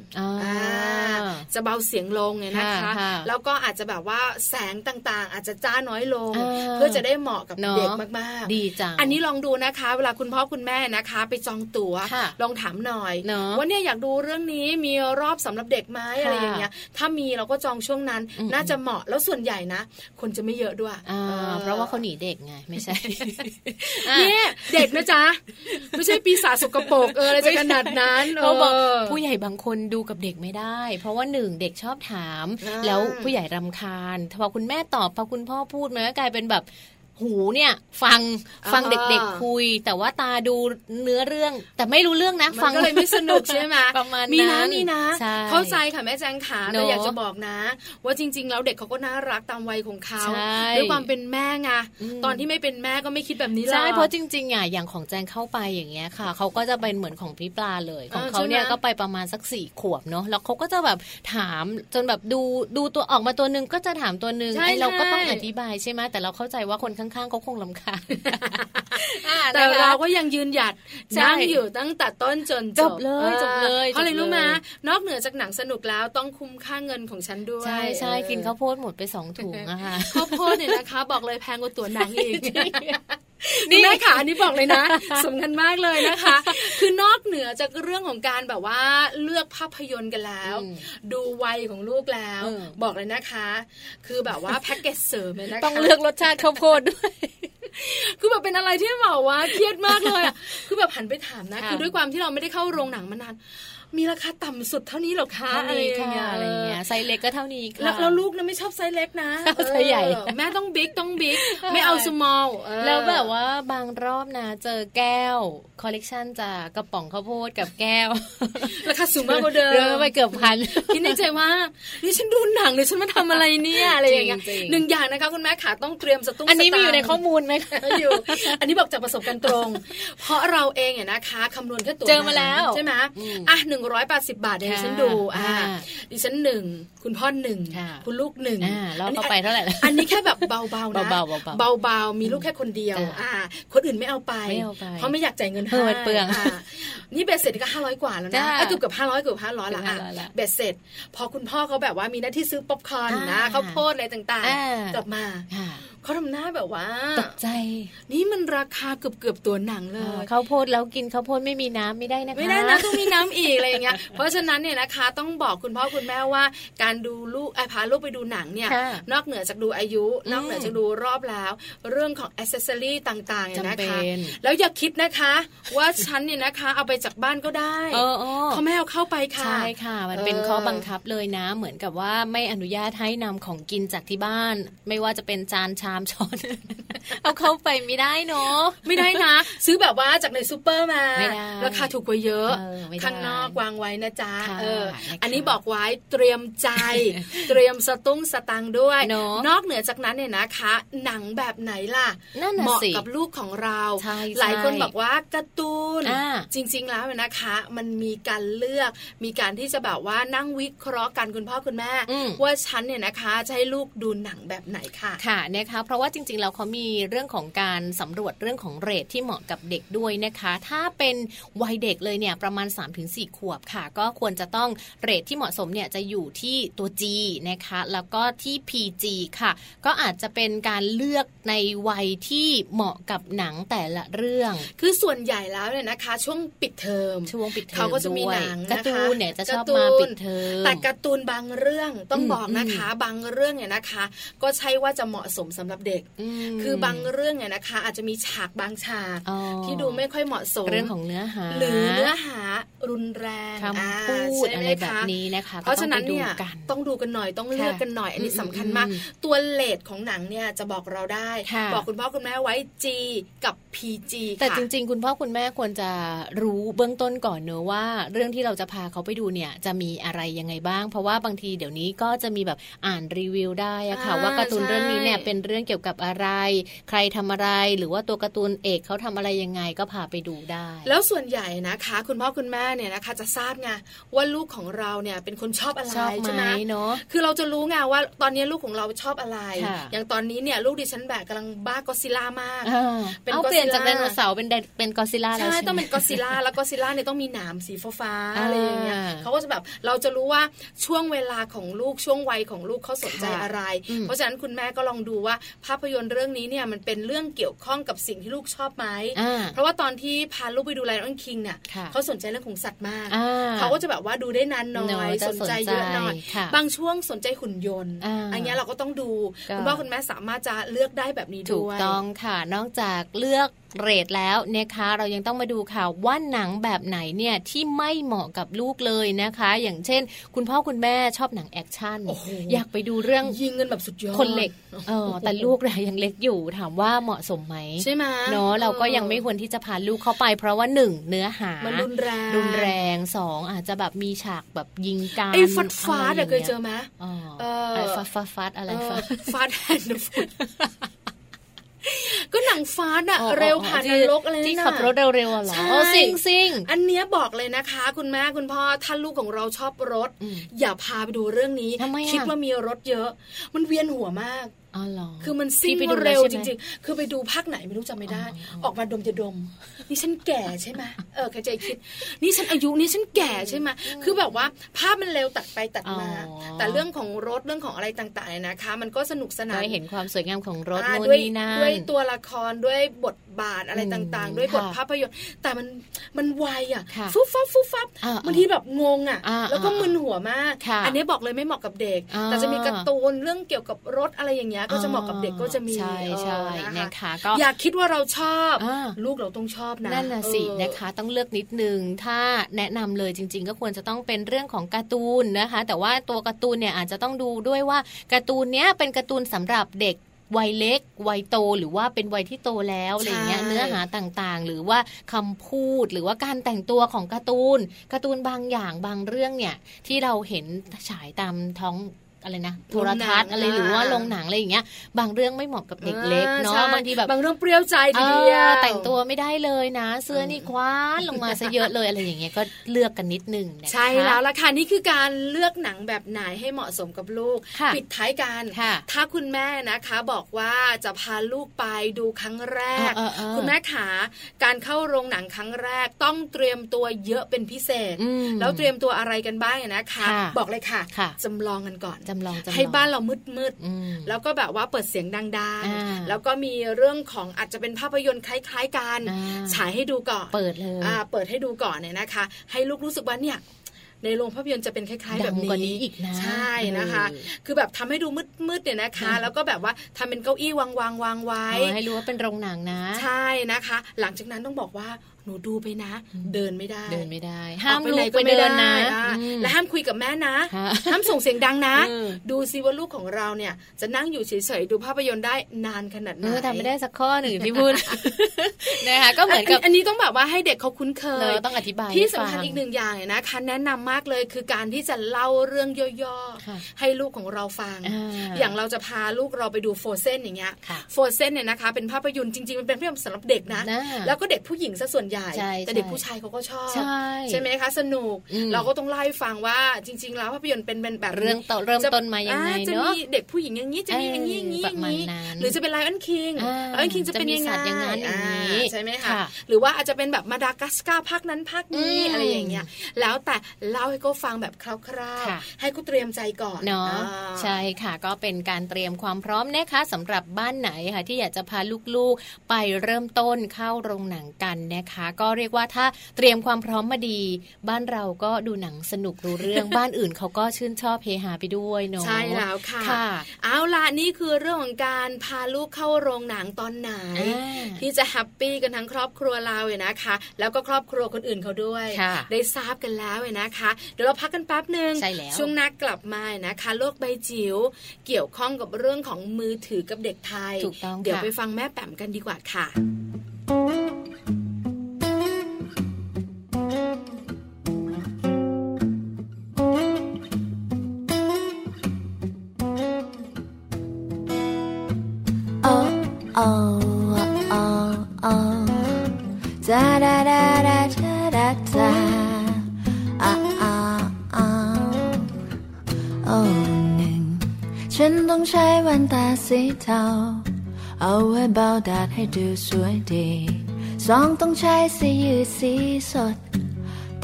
จะเบาเสียงลงเนี่ยนะคะ แล้วก็อาจจะแบบว่าแสงต่างๆ อาจจะจ้าน้อยลง เพื่อจะได้เหมาะกับเด็กมากๆ ดีจังอันนี้ลองดูนะคะ เวลาคุณพ่อคุณแม่นะคะ ไปจองตั๋วลองถามหน่อยว่าเนี่ยอยากดูเรื่องนี้มีรอบสำหรับเด็กไหมอะไรอย่างเงี้ยถ้ามีเราก็จองช่วงนั้นน่าจะเหมาะแล้วส่วนใหญ่นะ คนจะไม่เยอะด้วยเพราะว่าเขาหนีเด็กไงไม่ใช่เนี่ยเด็กนะจ๊ะไม่ใช่ปีศาจสกปรกเอออะไรจะขนาดนั้นเขาบอกผู้ใหญ่บางคนดูกับเด็กไม่ได้ เพราะว่าหนึ่งเด็กชอบถาม แล้วผู้ใหญ่รำคาญพอคุณแม่ตอบพอคุณพ่อพูดมันก็กลายเป็นแบบ หูเนี่ยฟังฟังเด็กๆคุย แต่ว่าตาดูเนื้อเรื่อง แต่ไม่รู้เรื่องนะ ฟังก็เลยไม่สนุกใช่ไหมประมาณมีนะมีนะ เข้าใจค่ะแม่แจงขาแต่อยากจะบอกนะ ว่าจริง ๆ แล้วเด็กเขาก็น่ารักตามวัยของเขาด้วยความเป็นแม่ไงตอนที่ไม่เป็นแม่ก็ไม่คิดแบบนี้หรอกใช่เพราะจริงๆอะอย่างของแจงเข้าไปอย่างเงี้ยค่ะเขาก็จะเป็นเหมือนของพี่ปลาเลยของเขาเนี่ยก็ไปประมาณสักสี่ขวบเนาะแล้วเขาก็จะแบบถามจนแบบดูดูตัวออกมาตัวนึงก็จะถามตัวนึงไอเราก็ต้องอธิบายใช่ไหมแต่เราเข้าใจว่าคนข้างๆเขาคงลำคาญแต่เราก็ยังยืนหยัดนั่งอยู่ตั้งแต่ต้นจนจบเลยจบเลยเพราะอะไรรู้มานอกเหนือจากหนังสนุกแล้วต้องคุ้มค่าเงินของฉันด้วยใช่ใช่กินข้าวโพดหมดไปสองถุงอะค่ะข้าวโพดเนี่ยนะคะ บอกเลยแพงกว่าตัวหนังอีก นี่แม่ขาอันนี้บอกเลยนะสำคัญมากเลยนะคะ คือนอกเหนือจากเรื่องของการแบบว่าเลือกภาพยนตร์กันแล้ว ดูวัยของลูกแล้ว บอกเลยนะคะ คือแบบว่าแพ็กเกจเสริมเลยนะคะต้องเลือกรสชาติข้าวโพดด้วยคือแบบเป็นอะไรที่แบบว่าเครียดมากเลยอะคือแบบหันไปถามนะ คือด้วยความที่เราไม่ได้เข้าโรงหนังมานาน มีราคาต่ำสุดเท่านี้หรอคะอะไรอย่างเงี้ยอะไรเงี้ยไซส์เล็กก็เท่านี้ค่ะแล้วลูกนะไม่ชอบไซส์เล็กนะไซส์ใหญ่แม่ต้อง big ต้อง big ไม่เอา small แล้วแบบว่าบางรอบนะเจอแก้วคอลเลกชันจากกระป๋องข้าวโพดกับแก้วราคาสูงมากกว่าเดิมไปเกือบพันคิดในใจว่านี่ฉันดูหนังหรือฉันมาทำอะไรเนี่ยอะไรอย่างเงี้ยหนึ่งอย่างนะคะคุณแม่ขาต้องเตรียมสตางค์อันนี้มีอยู่ในข้อมูลไหมคะอยู่ อันนี้บอกจากประสบการณ์ตรง เพราะเราเองเนี่ยนะคะคำนวณแค่ตัวเจอมาแล้วใช่ไหมอะหนึ่งร้อยแปดสิบบาทดิฉันดูอ่าดิฉันหนึ่งคุณพ่อหนึ่งคุณลูกหนึ่งเราก็ไปเท่าไหร่อันนี้แค่แบบเบาๆนะเบาๆเบาๆมีลูกแค่คนเดียวอ่าคนอื่นไม่เอาไป เพราะไม่อยากจ่ายเงินให้เปลืองนี่เบ็ดเสร็จก็ห้าร้อยกว่าแล้วนะเกือบกับห้าร้อยเกือบห้าร้อยละเบ็ดเสร็จ พอคุณพ่อเขาแบบว่ามีหน้าที่ซื้อป๊อปคอร์นนะข้าวโพดอะไรต่างๆ กลับมา เขาทำหน้าแบบว่าตกใจ นี่มันราคาเกือบเกือบตัวหนังเลยข้าวโพดแล้วกินข้าวโพดไม่มีน้ำไม่ได้นะคะไม่ได้นะต้องมีน้ำอีกอะไรอย่างเงี้ยเพราะฉะนั้นเนี่ยนะคะต้องบอกคุณพ่อคุณแม่ว่า การดูลูกไอ้พาลูกไปดูหนังเนี่ยนอกเหนือจากดูอายุ นอกเหนือจากดูรอบแล้ว เรื่องของอิสเซอรี่ต่างๆเนี่ยนะคะแล้วอย่าคิดนะคะ ว่าฉันเนี่ยนะคะเอาไปจากบ้านก็ได้เขาไม่เอาเข้าไปค่ะใช่ค่ะ มันเป็นข้อบังคับเลยนะ เหมือนกับว่าไม่อนุญาตให้นำของกินจากที่บ้าน ไม่ว่าจะเป็นจานชามช้อน เอาเข้าไปไม่ได้เนาะไม่ได้นะ ซื้อแบบว่าจากในซูเปอร์มาราคาถูกกว่าเยอะ ข้างนอกวางไว้นะจ๊ะเออ อันนี้บอกไว้เตรียมใจ เตรียมสตุ้งสตังด้วย นอกเหนือจากนั้นเนี่ยนะคะ หนังแบบไหนล่ะเหมาะกับลูกของเรา หลายคนบอกว่าการ์ตูนจริง ๆ แล้วนะคะ มันมีการเลือก มีการที่จะแบบว่านั่งวิเคราะห์กันคุณพ่อคุณแม่ ว่าฉันเนี่ยนะคะจะให้ลูกดูหนังแบบไหนค่ะค่ะนะคะเพราะว่าจริง ๆ แล้วเขามีเรื่องของการสำรวจเรื่องของเรทที่เหมาะกับเด็กด้วยนะคะ ถ้าเป็นวัยเด็กเลยเนี่ยประมาณ 3-4 ขวบค่ะ ก็ควรจะต้องเรทที่เหมาะสมเนี่ยจะอยู่ที่ตัว G นะคะ แล้วก็ที่ PG ค่ะ ก็อาจจะเป็นการเลือกในวัยที่เหมาะกับหนังแต่ละเรื่อง คือส่วนใหญ่แล้วเนี่ยนะคะ ช่วงปิดเทอมช่วงปิดเทอมเขาก็จะมีหนังการ์ตูนเนี่ยจะชอบมาปิดเทอมแต่การ์ตูนบางเรื่องต้องบอกนะคะ บางเรื่องเนี่ยนะคะ ก็ใช่ว่าจะเหมาะสมสำหรับเด็ก คือบางเรื่องเนี่ยนะคะ อาจจะมีฉากบางฉากที่ดูไม่ค่อยเหมาะสมเรื่องของเนื้อหา หรือเนื้อหารุนแรงคำพูดอะไรแบบนี้นะคะเพราะฉะนั้นเนี่ยต้องดูกันหน่อยต้องเลือกกันหน่อย อันนี้สำคัญมาก ตัวเลทของหนังเนี่ยจะบอกเราได้ บอกคุณพ่อคุณแม่ไว้ G กับ PG แต่จริง ๆ คุณพ่อคุณแม่ควรจะรู้เบื้องต้นก่อนเนอะว่า เรื่องที่เราจะพาเขาไปดูเนี่ยจะมีอะไรยังไงบ้าง เพราะว่าบางทีเดี๋ยวนี้ก็จะมีแบบอ่านรีวิวได้อะค่ะว่าการ์ตูนเรื่องนี้เนี่ยเป็นเรื่องเกี่ยวกับอะไร ใครทำอะไรหรือว่าตัวการ์ตูนเอกเขาทำอะไรยังไงก็พาไปดูได้ แล้วส่วนใหญ่นะคะ คุณพ่อคุณแม่เนี่ยนะคะ จะทราบไงว่าลูกของเราเนี่ยเป็นคนชอบอะไรใช่ไหมเนาะคือเราจะรู้ไงว่าตอนนี้ลูกของเราชอบอะไร อย่างตอนนี้เนี่ยลูกดิฉันแบบกำลังบ้ากอซิล่ามากเป็นกอซิล่าจากไดโนเสาร์เป็นเป็นกอซิล่าแล้วใช่ต้องเป็นกอซิล่าแล้วกอซิล่าเนี่ยต้องมีหนามสีฟ้าอะไรอย่างเงี้ยเขาก็จะแบบเราจะรู้ว่าช่วงเวลาของลูกช่วงวัยของลูกเขาสนใจอะไร เพราะฉะนั้นคุณแม่ก็ลองดูว่าภาพยนตร์เรื่องนี้เนี่ยมันเป็นเรื่องเกี่ยวข้องกับสิ่งที่ลูกชอบไหมเพราะว่าตอนที่พาลูกไปดูไลออนคิงเนี่ยเขาสนใจเรื่องของสัตว์มากเขาก็จะแบบว่าดูได้นานน้อยสนใจเยอะหน่อยบางช่วงสนใจหุ่นยนต์อันนี้เราก็ต้องดูคุณพ่อคุณแม่สามารถจะเลือกได้แบบนี้ด้วยถูกต้องค่ะนอกจากเลือก rate แล้วนะคะ เรายังต้องมาดูค่ะ ว่าหนังแบบไหนเนี่ยที่ไม่เหมาะกับลูกเลยนะคะ อย่างเช่น คุณพ่อคุณแม่ชอบหนัง action อยากไปดูเรื่องยิงกันแบบสุดยอดคนเหล็กเออแต่ลูกเรายังเล็กอยู่ถามว่าเหมาะสมไหมใช่ไหมเนาะเราก็ยังไม่ควรที่จะพาลูกเข้าไปเพราะว่าหนึ่งเนื้อหามันรุนแรงรุนแรงสองอาจจะแบบมีฉากแบบยิงกันไอ้ฟัดฟาดเคยเจอไหมอ๋อฟัดฟาดฟาดอะไรฟาดฟาดแฮนด์ฟุต ก็หนังฟาดอะเร็วผ่านนรกอะไรที่ขับรถเร็วๆหรอซิงซิงอันเนี้ยบอกเลยนะคะ คุณแม่คุณพ่อท่านลูกของเราชอบรถ อย่าพาไปดูเรื่องนี้ คิดว่ามีรถเยอะ มันเวียนหัวมาก อ๋อเหรอคือมันซิ่งเร็วจริง ๆ คือไปดูภาคไหนไม่รู้จำไม่ได้ ออกมาดมจะดม นี่ฉันแก่ใช่ไหมเออใครใจคิด นี่ฉันอายุนี่ฉันแก่ใช่ไหมคือแบบว่าภาพมันเร็วตัดไปตัดมา แต่เรื่องของรถเรื่องของอะไรต่างๆนะคะ มันก็สนุกสนานเห็นความสวยงามของรถด้วยด้วยตัวละครด้วยบทบาทอะไรต่างๆ ด้วยบทภาพยนตร์ แต่มันมันไวอะฟุบฟับฟุบฟับบางทีแบบงงอะ แล้วก็มึนหัวมาก อันนี้บอกเลยไม่เหมาะกับเด็ก แต่จะมีการ์ตูนเรื่องเกี่ยวกับรถอะไรอย่างเงี้ยก็จะเหมาะกับเด็กก็จะมีใช่ใช่นะคะก็อยากคิดว่าเราชอบ ลูกเราต้องชอบนะนั่นน่ะสินะคะ ต้องเลือกนิดนึงถ้าแนะนำเลยจริง ๆ ก็ควรจะต้องเป็นเรื่องของการ์ตูนนะคะ แต่ว่าตัวการ์ตูนเนี่ยอาจจะต้องดูด้วยว่าการ์ตูนเนี้ยเป็นการ์ตูนสำหรับเด็กวัยเล็กวัยโตหรือว่าเป็นวัยที่โตแล้วอะไรเงี้ยเนื้อหาต่างๆ หรือว่าคำพูดหรือว่าการแต่งตัวของการ์ตูนการ์ตูนบางอย่างบางเรื่องเนี่ยที่เราเห็นฉายตามท้อง อะไรนะโทรทัศน์อะไรหรือว่าลงหนังอะไรอย่างเงี้ย บางเรื่องไม่เหมาะกับเด็กเล็กเนาะบางทีแบบบางเรื่องเปรี้ยวใจทีเดียวแต่งตัวไม่ได้เลยนะ เสื้อนี่คว้านลงมาซะเยอะเลยอะไรอย่างเงี้ยก็เลือกกันนิดนึงใช่แล้วล่ะค่ะนี่คือการเลือกหนังแบบไหนให้เหมาะสมกับลูก ปิดท้ายกันถ้าคุณแม่นะคะบอกว่าจะพาลูกไปดูครั้งแรก คุณแม่ขาการเข้าโรงหนังครั้งแรกต้องเตรียมตัวเยอะเป็นพิเศษ แล้วเตรียมตัวอะไรกันบ้างนะคะ บอกเลยค่ะจำลองกันก่อนจำลองจำลองให้บ้านเรามืดมืดแล้วก็แบบว่าเปิดเสียงดังๆ แล้วก็มีเรื่องของอาจจะเป็นภาพยนตร์คล้ายๆกันฉายให้ดูก่อนเปิดเลยเปิดให้ดูก่อนเนี่ยนะคะ ให้ลูกรู้สึกว่าเนี่ยในโรงภาพยนตร์จะเป็นคล้ายๆ แบบนี้อีกนะใช่นะคะ คือแบบทำให้ดูมืดๆเนี่ยนะคะ แล้วก็แบบว่าทำเป็นเก้าอี้วางๆวางไว้ให้รู้ว่าเป็นโรงหนังนะ ใช่นะคะ หลังจากนั้นต้องบอกว่า หนูดูไปนะ เดินไม่ได้ เดินไม่ได้ ห้ามลูกไปเดินนะ และห้ามคุยกับแม่นะ ห้ามส่งเสียงดังนะ ดูซิว่าลูกของเราเนี่ย จะนั่งอยู่เฉยๆดูภาพยนตร์ได้นานขนาดไหนทำไม่ได้สักข้อหนึ่งที่พูดนะคะก็เหมือนกับอันนี้ต้องแบบว่าให้เด็กเขาคุ้นเคยต้องอธิบายที่สำคัญอีกหนึ่งอย่างนะคะแนะนำมากเลยคือการที่จะเล่าเรื่องย่อๆให้ลูกของเราฟัง อย่างเราจะพาลูกเราไปดูโฟเซนอย่างเงี้ยโฟเซนเนี่ยนะคะเป็นภาพยนตร์จริงๆมันเป็นภาพยนตร์สำหรับเด็กนะ แล้วก็เด็กผู้หญิงซะส่วนใหญ่ แต่เด็กผู้ชายเขาก็ชอบ ใช่ไหมคะ สนุก เราก็ต้องไล่ฟังว่าจริง ๆ แล้วภาพยนตร์เป็นแบบเรื่องต่อเริ่มต้นมายังไงเนาะจะมีเด็กผู้หญิงอย่างนี้จะมีอย่างนี้อย่างนี้อย่างนี้หรือจะเป็นไลออนคิงไลออนคิงจะเป็นยังไงใช่ไหมคะหรือว่าอาจจะเป็นแบบมาดากัสการ์ภาคนั้นภาคนี้อะไรอย่างเงี้ยแล้วแต่เล่าให้เขาฟังแบบคร่าวๆให้เขาเตรียมใจก่อนเนาะใช่ค่ะก็เป็นการเตรียมความพร้อมนะคะสำหรับบ้านไหนค่ะที่อยากจะพาลูกๆไปเริ่มต้นเข้าโรงหนังกันนะคะก็เรียกว่าถ้าเตรียมความพร้อมมาดี บ้านเราก็ดูหนังสนุกรู้เรื่องบ้านอื่นเขาก็ชื่นชอบเฮฮาไปด้วยเนาะใช่แล้วค่ะคะเอาล่ะนี่คือเรื่องของการพาลูกเข้าโรงหนังตอนไหน ที่จะ happy กันทั้งครอบครัวเราเลยนะคะ แล้วก็ครอบครัวคนอื่นเขาด้วย ได้ทราบกันแล้วเลยนะคะ เดี๋ยวเราพักกันแป๊บหนึ่งช่วงหน้ากลับมานะคะ โลกใบจิ๋วเกี่ยวข้องกับเรื่องของมือถือกับเด็กไทย เดี๋ยวไปฟังแม่แป๋มกันดีกว่าค่ะ ใช้แว่นตาสีเทาเอาไว้เบาดาดให้ดูสวยดีสองต้องใช้สียืดสีสด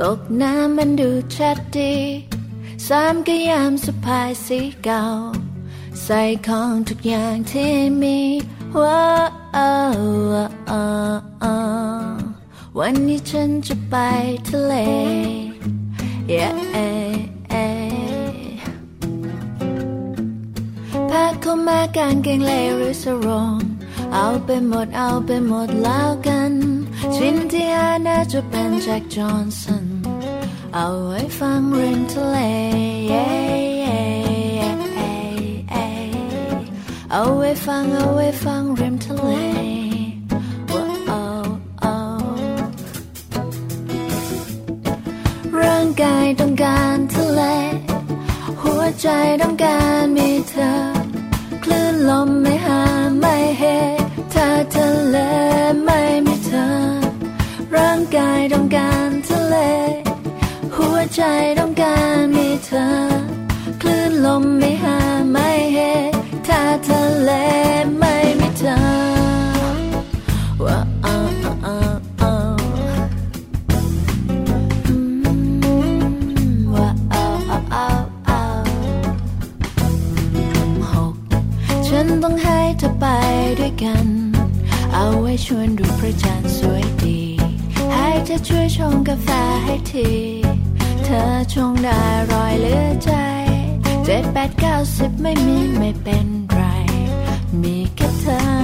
ตกน้ำมันดูชัดดีสามก็ยามสะพายสีเก่า ใส่ของทุกอย่างที่มี ว้าววันนี้ฉันจะไปทะเล yeah เข้ามาการเกงเลหรือสรงเอาไปหมดเอาไปหมดแล้วกันชิ้นที่อาน่าจะเป็นแจ็คจอห์นสันเอาไว้ฟังริมทะเล เอาไว้ฟังเอาไว้ฟังริมทะเลร่างกายต้องการทะเล หัวใจต้องการมีเธอ คลื่นลมไม่หาไม่เหตุถ้าทะเลไม่มีเธอ ร่างกายต้องการทะเล หัวใจต้องการมีเธอ คลื่นลมไม่หาไม่เหตุถ้า ทะเลไม่มีเธอว่าต้องให้เธอไปด้วยกัน เอาไว้ชวนดูพระจันทร์สวยดี ให้เธอช่วยชงกาแฟให้ทีเธอชงได้รอยเลือใจเจ็ดแปดเก้าสิบไม่มีไม่เป็น แ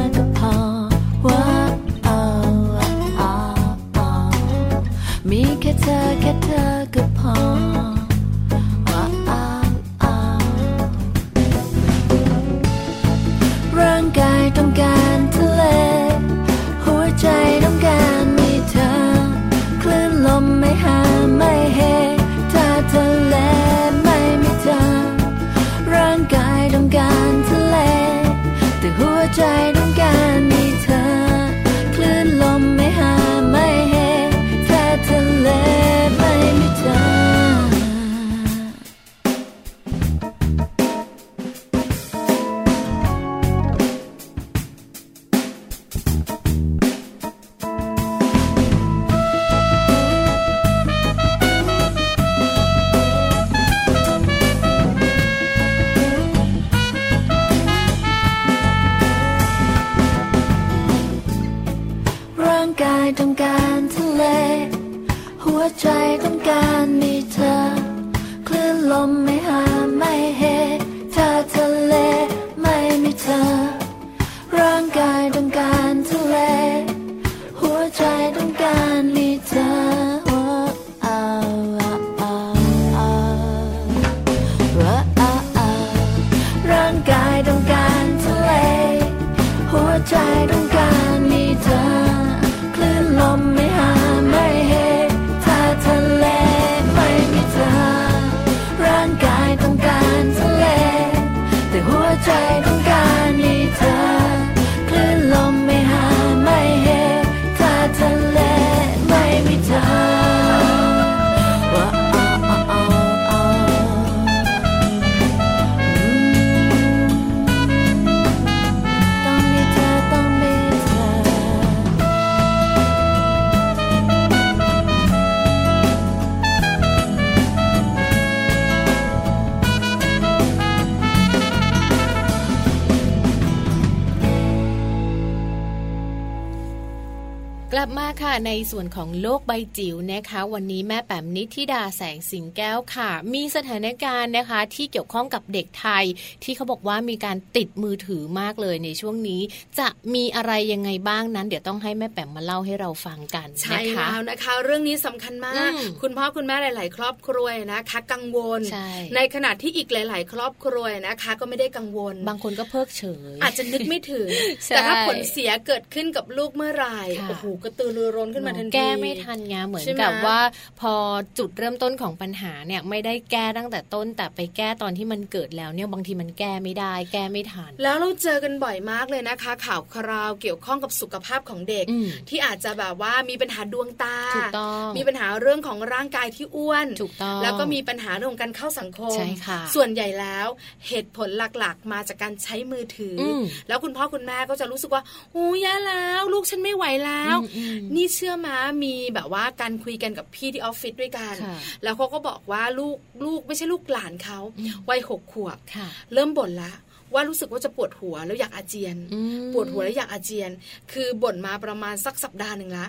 ในส่วนของโลกใบจิ๋วนะคะ วันนี้แม่แป๋มนิธิดาแสงสิงแก้วค่ะ มีสถานการณ์นะคะ ที่เกี่ยวข้องกับเด็กไทย ที่เขาบอกว่ามีการติดมือถือมากเลยในช่วงนี้ จะมีอะไรยังไงบ้างนั้น เดี๋ยวต้องให้แม่แป๋มมาเล่าให้เราฟังกันใช่นะคะแล้วนะคะ เรื่องนี้สำคัญมากอืมคุณพ่อคุณแม่หลาย ๆ ครอบครัวนะคะกังวลใช่ขณะที่อีกหลาย ๆ ครอบครัวนะคะ ก็ไม่ได้กังวล บางคนก็เพิกเฉย อาจจะนึกไม่ถึงใช่แต่ถ้าผลเสียเกิดขึ้นกับลูกเมื่อไหร่ค่ะโอ้โหกระตือรือร้นขึ้นมาทันทีแก้ไม่ทันไงเหมือนใช่ไหมกับว่า พอจุดเริ่มต้นของปัญหาเนี่ยไม่ได้แก้ตั้งแต่ต้น แต่ไปแก้ตอนที่มันเกิดแล้วเนี่ยบางทีมันแก้ไม่ได้ แก้ไม่ทัน แล้วเราเจอกันบ่อยมากเลยนะคะ ข่าวคราวเกี่ยวข้องกับสุขภาพของเด็กอืมที่อาจจะแบบว่ามีปัญหาดวงตาถูกต้องมีปัญหาเรื่องของร่างกายที่อ้วนถูกต้องแล้วก็มีปัญหาเรื่องของการเข้าสังคมใช่ค่ะส่วนใหญ่แล้วเหตุผลหลักๆ มาจากการใช้มือถืออมแล้วคุณพ่อคุณแม่ก็จะรู้สึกว่าโอ้ยแย่แล้ว ลูกฉันไม่ไหวแล้วอืมอืมนี่เชื่อมามีแบบว่าการคุยกันกับพี่ที่ออฟฟิศด้วยกันค่ะแล้วเขาก็บอกว่าลูกลูกไม่ใช่ลูกหลานเขาอืมวัยหกขวบค่ะเริ่มบ่นละว่ารู้สึกว่าจะปวดหัวแล้วอยากอาเจียนอืมปวดหัวแล้วอยากอาเจียน คือบ่นมาประมาณสักสัปดาห์หนึ่งละ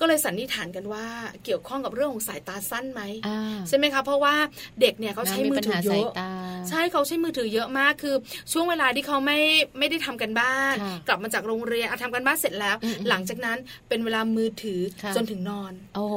ก็เลยสันนิษฐานกันว่าเกี่ยวข้องกับเรื่องของสายตาสั้นไหมอ่าใช่ไหมคะเพราะว่าเด็กเนี่ยเขาใช้มือถือเยปัญหาสายอะตาใช่เขาใช้มือถือเยอะมากคือ ช่วงเวลาที่เขาไม่ไม่ได้ทำกันบ้านค่ะกลับมาจากโรงเรียนอะทำกันบ้านเสร็จแล้วอืมๆหลังจากนั้นเป็นเวลามือถือค่ะจนถึงนอน โอ้โห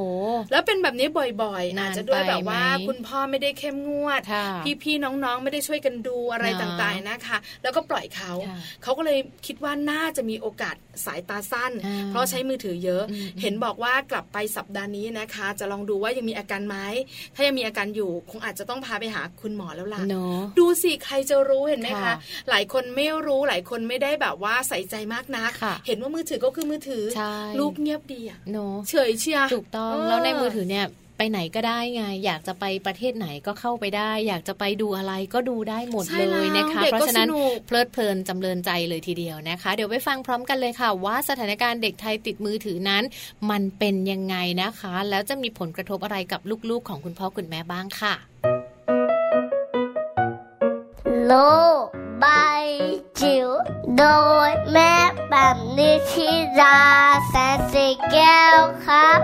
แล้วเป็นแบบนี้บ่อยๆนานอาจจะด้วยแบบว่าไปไหมคุณพ่อไม่ได้เข้มงวดค่ะพี่ๆน้องๆ ไม่ได้ช่วยกันดูอะไรเนาะต่างๆนะคะ แล้วก็ปล่อยเขาค่ะเขาก็เลยคิดว่าน่าจะมีโอกาส สายตาสั้นอ่าเพราะใช้มือถือเยอะอืมเห็นบอกว่ากลับไปสัปดาห์นี้นะคะ จะลองดูว่ายังมีอาการไหมถ้ายังมีอาการอยู่คงอาจจะต้องพาไปหาคุณหมอแล้วล่ะเนาะดูสิใครจะรู้เห็นไหมคะค่ะหลายคนไม่รู้หลายคนไม่ได้แบบว่าใส่ใจมากนักค่ะเห็นว่ามือถือก็คือมือถือใช่ลูกเงียบดีอะเนาะเฉยเชียร์ถูกต้องเออแล้วในมือถือเนี่ย ไปไหนก็ได้ไง อยากจะไปประเทศไหนก็เข้าไปได้ อยากจะไปดูอะไรก็ดูได้หมดใช่เลยนะคะแล้วเพราะฉะนั้นเด็กก็สนุกเพลิดเพลินจำเริญใจเลยทีเดียวนะคะ เดี๋ยวไปฟังพร้อมกันเลยค่ะ ว่าสถานการณ์เด็กไทยติดมือถือนั้น มันเป็นยังไงนะคะ แล้วจะมีผลกระทบอะไรกับลูกๆ ของคุณพ่อคุณแม่บ้างค่ะ โลกใบจิ๋วโดยแม่แบบนิชิราแสนสีแก้วครับ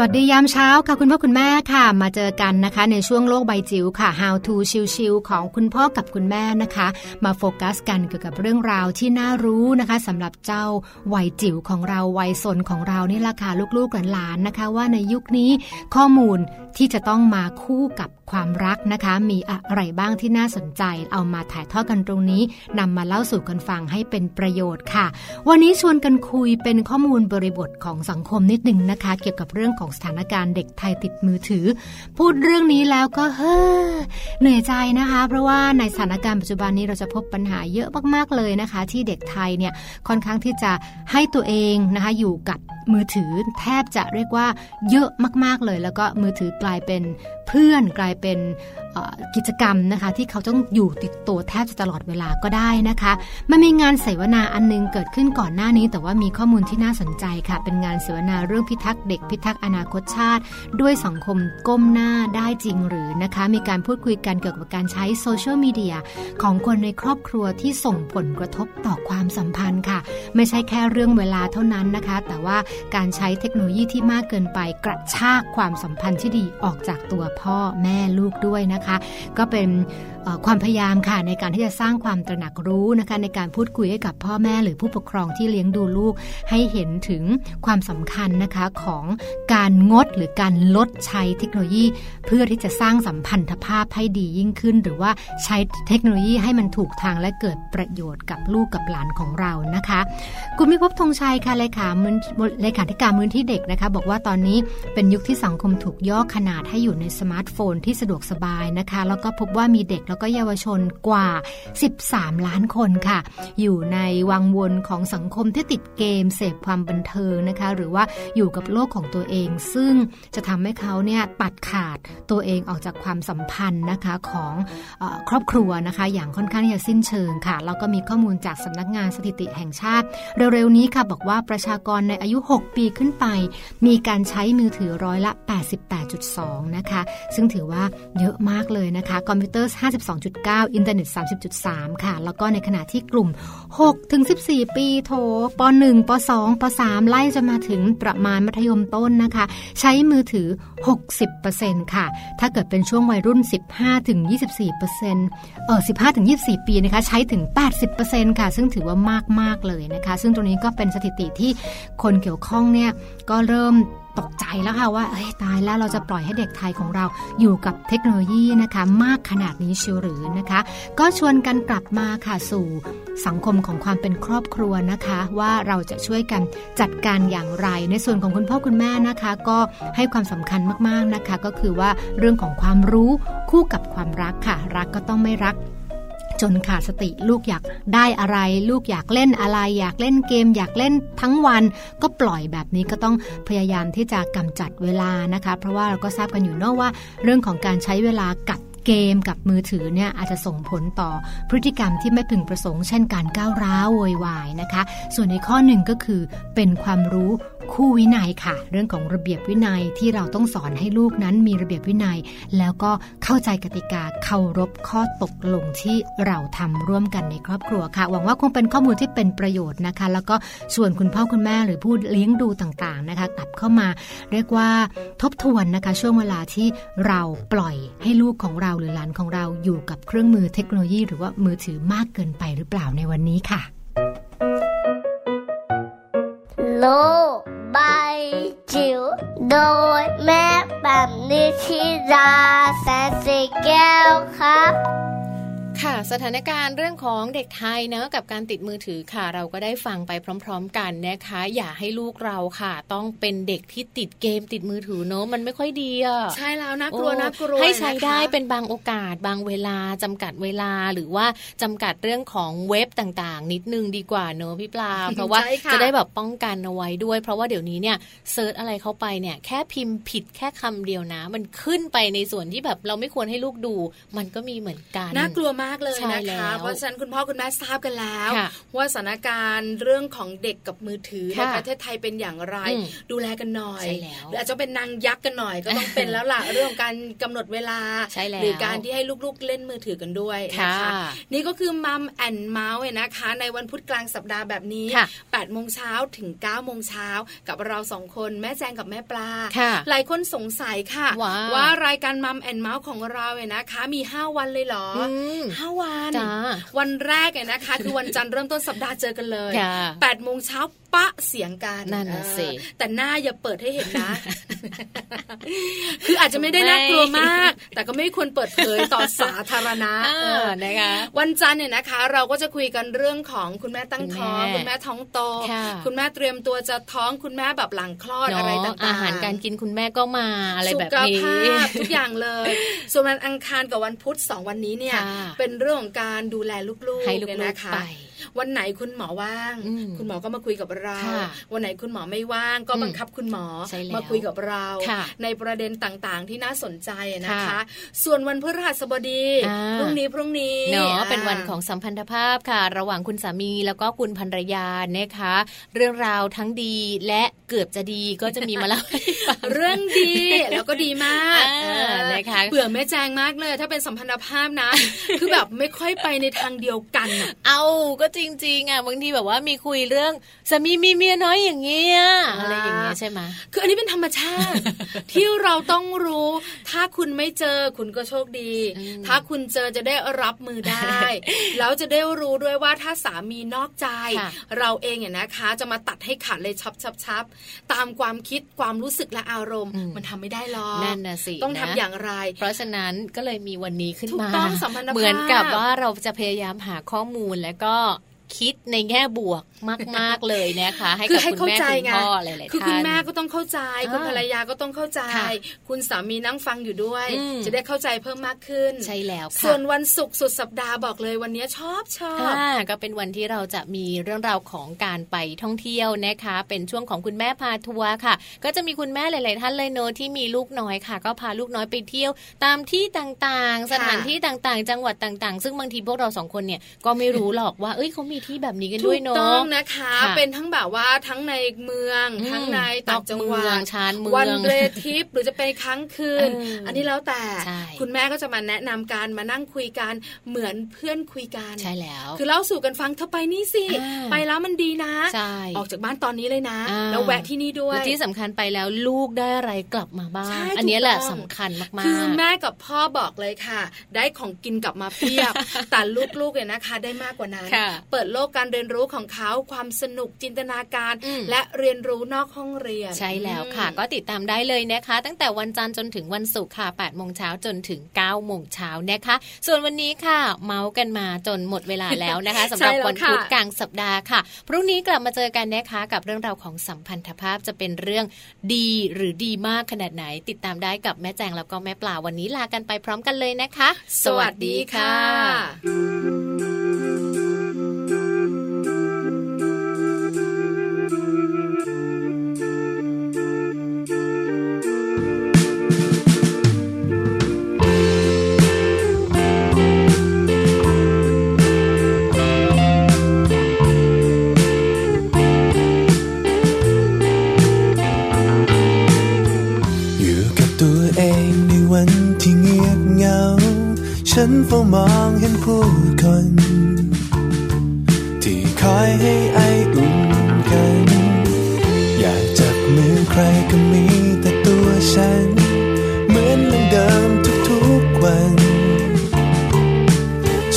วัสดียามเช้าค่ะคุณพ่อคุณแม่ค่ะ มาเจอกันนะคะ ในช่วงโลกใบจิ๋วค่ะ How to ชิวๆของคุณพ่อกับคุณแม่นะคะ มาโฟกัสกันเกี่ยวกับเรื่องราวที่น่ารู้นะคะสำหรับเจ้าวัยจิ๋วของเราวัยสนของเรานี่ละค่ะลูกๆหลานๆนะคะ ว่าในยุคนี้ข้อมูล ที่จะต้องมาคู่กับความรักนะคะ มีอะไรบ้างที่น่าสนใจ เอามาถ่ายทอดกันตรงนี้นำมาเล่าสู่กันฟังให้เป็นประโยชน์ค่ะ วันนี้ชวนกันคุยเป็นข้อมูลบริบทของสังคมนิดนึงนะคะ เกี่ยวกับเรื่องของสถานการณ์เด็กไทยติดมือถือ พูดเรื่องนี้แล้วก็เฮ้อเหนื่อยใจนะคะ เพราะว่าในสถานการณ์ปัจจุบันนี้เราจะพบปัญหาเยอะมากๆเลยนะคะ ที่เด็กไทยเนี่ยค่อนข้างที่จะให้ตัวเองนะคะอยู่กับ มือถือแทบจะเรียกว่าเยอะมาก ๆเลย แล้วก็มือถือกลายเป็นเพื่อนกลายเป็นกิจกรรมนะคะที่เขาต้องอยู่ติดตัวแทบจะตลอดเวลาก็ได้นะคะมันมีงานเสวนาอันนึงเกิดขึ้นก่อนหน้านี้ แต่ว่ามีข้อมูลที่น่าสนใจค่ะ เป็นงานเสวนาเรื่องพิทักษ์เด็กพิทักษ์อนาคตชาติ ด้วยสังคมก้มหน้าได้จริงหรือนะคะ มีการพูดคุยกันเกี่ยวกับการใช้โซเชียลมีเดียของคนในครอบครัวที่ส่งผลกระทบต่อความสัมพันธ์ค่ะ ไม่ใช่แค่เรื่องเวลาเท่านั้นนะคะ แต่ว่าการใช้เทคโนโลยีที่มากเกินไปกระชากความสัมพันธ์ที่ดีออกจากตัวพ่อแม่ลูกด้วยนะคะก็เป็นความพยายามค่ะในการที่จะสร้างความตระหนักรู้นะคะในการพูดคุยให้กับพ่อแม่หรือผู้ปกครองที่เลี้ยงดูลูก ให้เห็นถึงความสำคัญนะคะของการงดหรือการลดใช้เทคโนโลยี เพื่อที่จะสร้างสัมพันธภาพให้ดียิ่งขึ้น หรือว่าใช้เทคโนโลยีให้มันถูกทางและเกิดประโยชน์กับลูกกับหลานของเรานะคะ คุณมิพบธงชัยค่ะเลขามือเลขาธิการมูลที่เด็กนะคะบอกว่าตอนนี้เป็นยุคที่สังคมถูกย่อขนาดให้อยู่ในสมาร์ทโฟนที่สะดวกสบายนะคะ แล้วก็พบว่ามีเด็กแล้วก็เยาวชนกว่า 13 ล้านคนค่ะ อยู่ในวังวนของสังคมที่ติดเกมเสพความบันเทิงนะคะ หรือว่าอยู่กับโลกของตัวเอง ซึ่งจะทำให้เขาเนี่ยตัดขาดตัวเองออกจากความสัมพันธ์นะคะของอครอบครัวนะคะ อย่างค่อนข้างที่จะสิ้นเชิงค่ะแล้วก็มีข้อมูลจากสำนักงานสถิติแห่งชาติ เร็วๆนี้ค่ะบอกว่าประชากรในอายุ 6 ปีขึ้นไป มีการใช้มือถือร้อยละ 88.2 นะคะ ซึ่งถือว่าเยอะมากเลยนะคะคอมพิวเตอร์52.9 อินเทอร์เน็ต 30.3 ค่ะ แล้วก็ในขณะที่กลุ่ม6ถึง14 ปีโถป .1 ป .2 ป .3 ไล่จะมาถึงประมาณมัธยมต้นนะคะ ใช้มือถือ 60%ค่ะ ถ้าเกิดเป็นช่วงวัยรุ่น 15ถึง24%เออ15ถึง24 ปีนะคะ ใช้ถึง 80%ค่ะ ซึ่งถือว่ามากมากเลยนะคะ ซึ่งตรงนี้ก็เป็นสถิติที่คนเกี่ยวข้องเนี่ยก็เริ่ม ตกใจแล้วค่ะว่าเอ้ยตายแล้วเราจะปล่อยให้เด็กไทยของเราอยู่กับเทคโนโลยีนะคะ มากขนาดนี้ชิวหรือนะคะ ก็ชวนกันกลับมาค่ะสู่สังคมของความเป็นครอบครัวนะคะ ว่าเราจะช่วยกันจัดการอย่างไร ในส่วนของคุณพ่อคุณแม่นะคะ ก็ให้ความสำคัญมากๆนะคะ ก็คือว่าเรื่องของความรู้คู่กับความรักค่ะ รักก็ต้องไม่รัก จนขาดสติลูกอยากได้อะไร ลูกอยากเล่นอะไร อยากเล่นเกม อยากเล่นทั้งวันก็ปล่อยแบบนี้ก็ต้องพยายามที่จะกำจัดเวลานะคะ เพราะว่าเราก็ทราบกันอยู่เนอะว่า เรื่องของการใช้เวลากับเกมกับมือถือเนี่ยอาจจะส่งผลต่อพฤติกรรมที่ไม่พึงประสงค์ เช่นการก้าวร้าวโวยวายนะคะ ส่วนในข้อหนึ่งก็คือเป็นความรู้ คู่วินัยค่ะ เรื่องของระเบียบวินัยที่เราต้องสอนให้ลูกนั้นมีระเบียบวินัย แล้วก็เข้าใจกติกาเคารพข้อตกลงที่เราทำร่วมกันในครอบครัวค่ะ หวังว่าคงเป็นข้อมูลที่เป็นประโยชน์นะคะ แล้วก็ส่วนคุณพ่อคุณแม่หรือผู้เลี้ยงดูต่างๆนะคะ กลับเข้ามา เรียกว่าทบทวนนะคะช่วงเวลาที่เราปล่อยให้ลูกของเราหรือหลานของเราอยู่กับเครื่องมือเทคโนโลยี หรือว่ามือถือมากเกินไปหรือเปล่าในวันนี้ค่ะโลายจิ๋วโดยแม่แบบนิชิราแสนสีแก้วครับ ค่ะ สถานการณ์เรื่องของเด็กไทยเนะกับการติดมือถือค่ะ เราก็ได้ฟังไปพร้อม ๆ กันนะคะ อย่าให้ลูกเราค่ะ ต้องเป็นเด็กที่ติดเกมติดมือถือเนอะมันไม่ค่อยดีอะใช่แล้วนะกลัวนะกลัวให้ใช้ได้เป็นบางโอกาสบางเวลาจำกัดเวลาหรือว่าจำกัดเรื่องของเว็บต่างๆ นิดนึงดีกว่าเนอะพี่ปลา เพราะว่าจะได้แบบป้องกันเอาไว้ด้วย เพราะว่าเดี๋ยวนี้เนี่ยsearch อะไรเข้าไปเนี่ยแค่พิมพ์ผิดแค่คำเดียวนะ มันขึ้นไปในส่วนที่แบบเราไม่ควรให้ลูกดู มันก็มีเหมือนกันน่ากลัวมากเลยนะคะ เพราะฉะนั้นคุณพ่อคุณแม่ทราบกันแล้ว ว่าสถานการณ์เรื่องของเด็กกับมือถือในประเทศไทยเป็นอย่างไร ดูแลกันหน่อยหรืออาจจะเป็นนางยักษ์กันหน่อยก็ต้องเป็นแล้วล่ะเรื่องของการกำหนดเวลาหรือการที่ให้ลูกๆเล่นมือถือกันด้วยนะคะนี่ก็คือ Mom and Mouth นะคะ ในวันพุธกลางสัปดาห์แบบนี้8โมงเช้าถึง9โมงเช้ากับเราสองคนแม่แจงกับแม่ปลา หลายคนสงสัยค่ะ ว่ารายการมัมแอนเมาส์ของเราเนี่ยนะคะ มี 5 วันเลยเหรอ5 วัน วันแรกเนี่ยนะคะ คือวันจันทร์เริ่มต้นสัปดาห์เจอกันเลยแปดโมงเช้าปะเสียงกันนั่นสิแต่หน้าอย่าเปิดให้เห็นนะ คืออาจจะไม่ได้น่ากลัวมาก แต่ก็ไม่ควรเปิดเผยต่อสาธารณะนะคะวันจันทร์เนี่ยนะคะ เราก็จะคุยกันเรื่องของคุณแม่ตั้งท้องคุณแม่ท้องโต คุณแม่เตรียมตัวจะท้องคุณแม่แบบหลังคลอดอะไรต่างๆอาหารการกินคุณแม่ก็มาอะไรแบบนี้สุขภาพทุกอย่างเลย ส่วนวันอังคารกับวันพุธสองวันนี้เนี่ย เป็นเรื่องของการดูแลลูกๆให้ลูกๆนะคะ วันไหนคุณหมอว่าง คุณหมอก็มาคุยกับเรา วันไหนคุณหมอไม่ว่าง ก็บังคับคุณหมอมาคุยกับเรา ในประเด็นต่างๆ ที่น่าสนใจนะคะ ส่วนวันพฤหัสบดีพรุ่งนี้พรุ่งนี้เนาะเป็นวันของสัมพันธภาพค่ะ ระหว่างคุณสามีแล้วก็คุณภรรยานะคะ เรื่องราวทั้งดีและเกือบจะดีก็จะมีมาแล้วเรื่องดีแล้วก็ดีมากนะคะเบื่อแม่แจงมากเลย ถ้าเป็นสัมพันธภาพนะ คือแบบไม่ค่อยไปในทางเดียวกัน เอาก็จริงๆอะบางทีแบบว่ามีคุยเรื่องสามีมีเมียน้อยอย่างเงี้ยอะไรอย่างเงี้ยใช่ไหมคืออันนี้เป็นธรรมชาติ ที่เราต้องรู้ ถ้าคุณไม่เจอคุณก็โชคดี ถ้าคุณเจอจะได้รับมือได้แล้วจะได้รู้ด้วยว่าถ้าสามีนอกใจ เราเองเนี่ยนะคะ จะมาตัดให้ขาดเลยชับชับชับตามความคิดความรู้สึกและอารมณ์ มันทำไม่ได้หรอกนั่นนะสิต้องทำอย่างไร เพราะฉะนั้นก็เลยมีวันนี้ขึ้นมาเหมือนกับว่าเราจะพยายามหาข้อมูลแล้วก็ คิดในแง่บวกมาก ๆ เลยนะคะ ให้กับคุณแม่คุณพ่อหลายๆท่านคือคุณแม่ก็ต้องเข้าใจ คุณภรรยาก็ต้องเข้าใจ คุณสามีนั่งฟังอยู่ด้วย จะได้เข้าใจเพิ่มมากขึ้น ใช่แล้วค่ะส่วนวันศุกร์สุดสัปดาห์บอกเลยวันนี้ชอบชอบก็เป็นวันที่เราจะมีเรื่องราวของการไปท่องเที่ยวนะคะ เป็นช่วงของคุณแม่พาทัวร์ค่ะ ก็จะมีคุณแม่หลาย ๆ ท่านเลยเนอะที่มีลูกน้อยค่ะ ก็พาลูกน้อยไปเที่ยว ตามที่ต่าง ๆ สถานที่ต่าง ๆ จังหวัดต่าง ๆ ซึ่งบางทีพวกเราสองคนเนี่ยก็ไม่รู้หรอกว่าเอ้ยเขามีที่แบบนี้กันด้วยเนาะถูกต้องนะคะ เป็นทั้งแบบว่าทั้งในเมือง ทั้งในต่างจังหวัดชานเมืองวันเรทิปหรือจะไปค้างคืน อันนี้แล้วแต่คุณแม่ก็จะมาแนะนำการมานั่งคุยกันเหมือนเพื่อนคุยกันใช่แล้ว คือเล่าสู่กันฟังเธอไปนี่สิไปแล้วมันดีนะออกจากบ้านตอนนี้เลยนะ แล้วแวะที่นี่ด้วยที่สำคัญไปแล้วลูกได้อะไรกลับมาบ้างอันนี้แหละสำคัญมากๆคือแม่กับพ่อบอกเลยค่ะ ได้ของกินกลับมาเพียบแต่ลูกๆเนี่ยนะคะ ได้มากกว่านั้น เปิดโลกการเรียนรู้ของเขาความสนุกจินตนาการ และเรียนรู้นอกห้องเรียน ใช่แล้วค่ะ ก็ติดตามได้เลยนะคะ ตั้งแต่วันจันทร์จนถึงวันศุกร์ค่ะ8โมงเช้าจนถึง9โมงเช้านะคะ ส่วนวันนี้ค่ะเมาส์กันมาจนหมดเวลาแล้วนะคะสำหรับวันพุธกลางสัปดาห์ค่ะ พรุ่งนี้กลับมาเจอกันนะคะกับเรื่องราวของสัมพันธภาพจะเป็นเรื่องดีหรือดีมากขนาดไหน ติดตามได้กับแม่แจงแล้วก็แม่ปลาวันนี้ลากันไปพร้อมกันเลยนะคะ สวัสดีค่ะ ฉันเฝ้ามองเห็นผู้คน ที่คอยให้ไออุ่นกัน อยากจับมือใครก็มีแต่ตัวฉัน เหมือนเดิมทุกๆวัน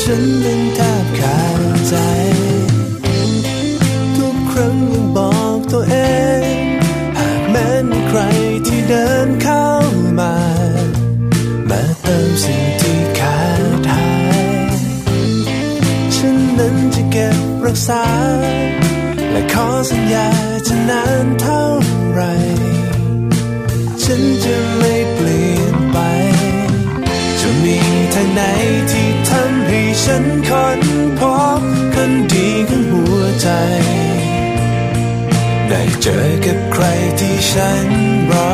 ฉันนั้นแทบขาดใจ รักษา และขอสัญญาจะนานเท่าไร ฉันจะไม่เปลี่ยนไป จะมีทางไหนที่ทำให้ฉันคนพบคนดีของหัวใจ ได้เจอกับใครที่ฉันรอ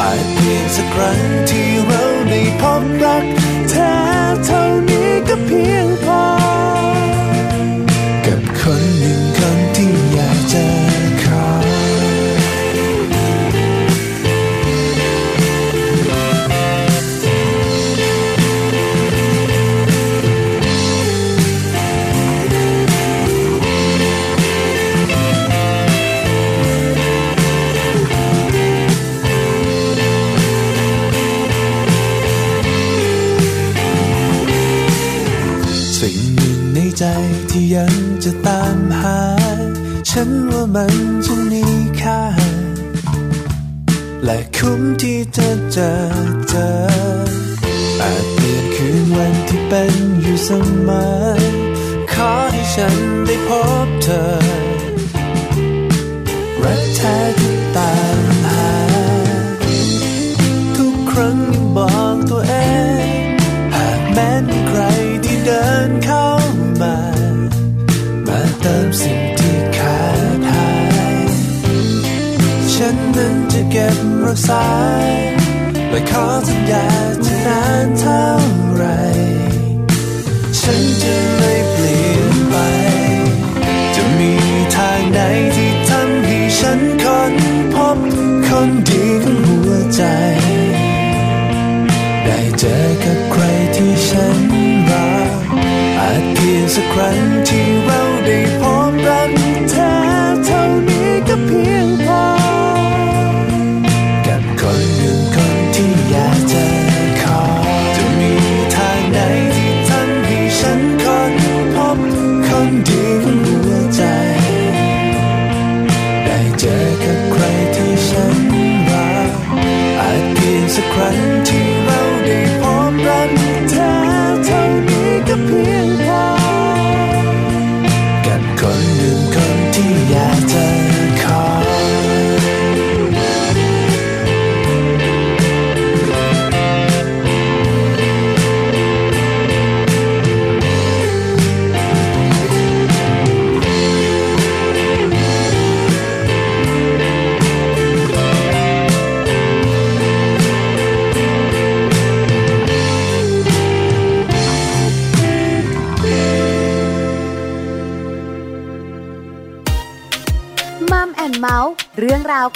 อาจเพียงสักครั้งที่เราได้พบรัก ที่ยังจะตามหา ฉันว่ามันจะมีค่า และคุ้มที่จะเจอเจออาจเปลี่ยนคืนวันที่เป็นอยู่เสมอขอให้ฉันได้พบเธอ รักแท้ที่ตามหา ทุกครั้งยังบอกตัวเอง หากแม้ ราสายและขอสัญญาจะนานเท่าไร ฉันจะไม่เปลี่ยนไป จะมีทางไหนที่ทำให้ฉันค้นพบคนดีของหัวใจ ได้เจอกับใครที่ฉันรักอาจเพียงสักครั้ง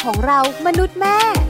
ของเรามนุษย์แม่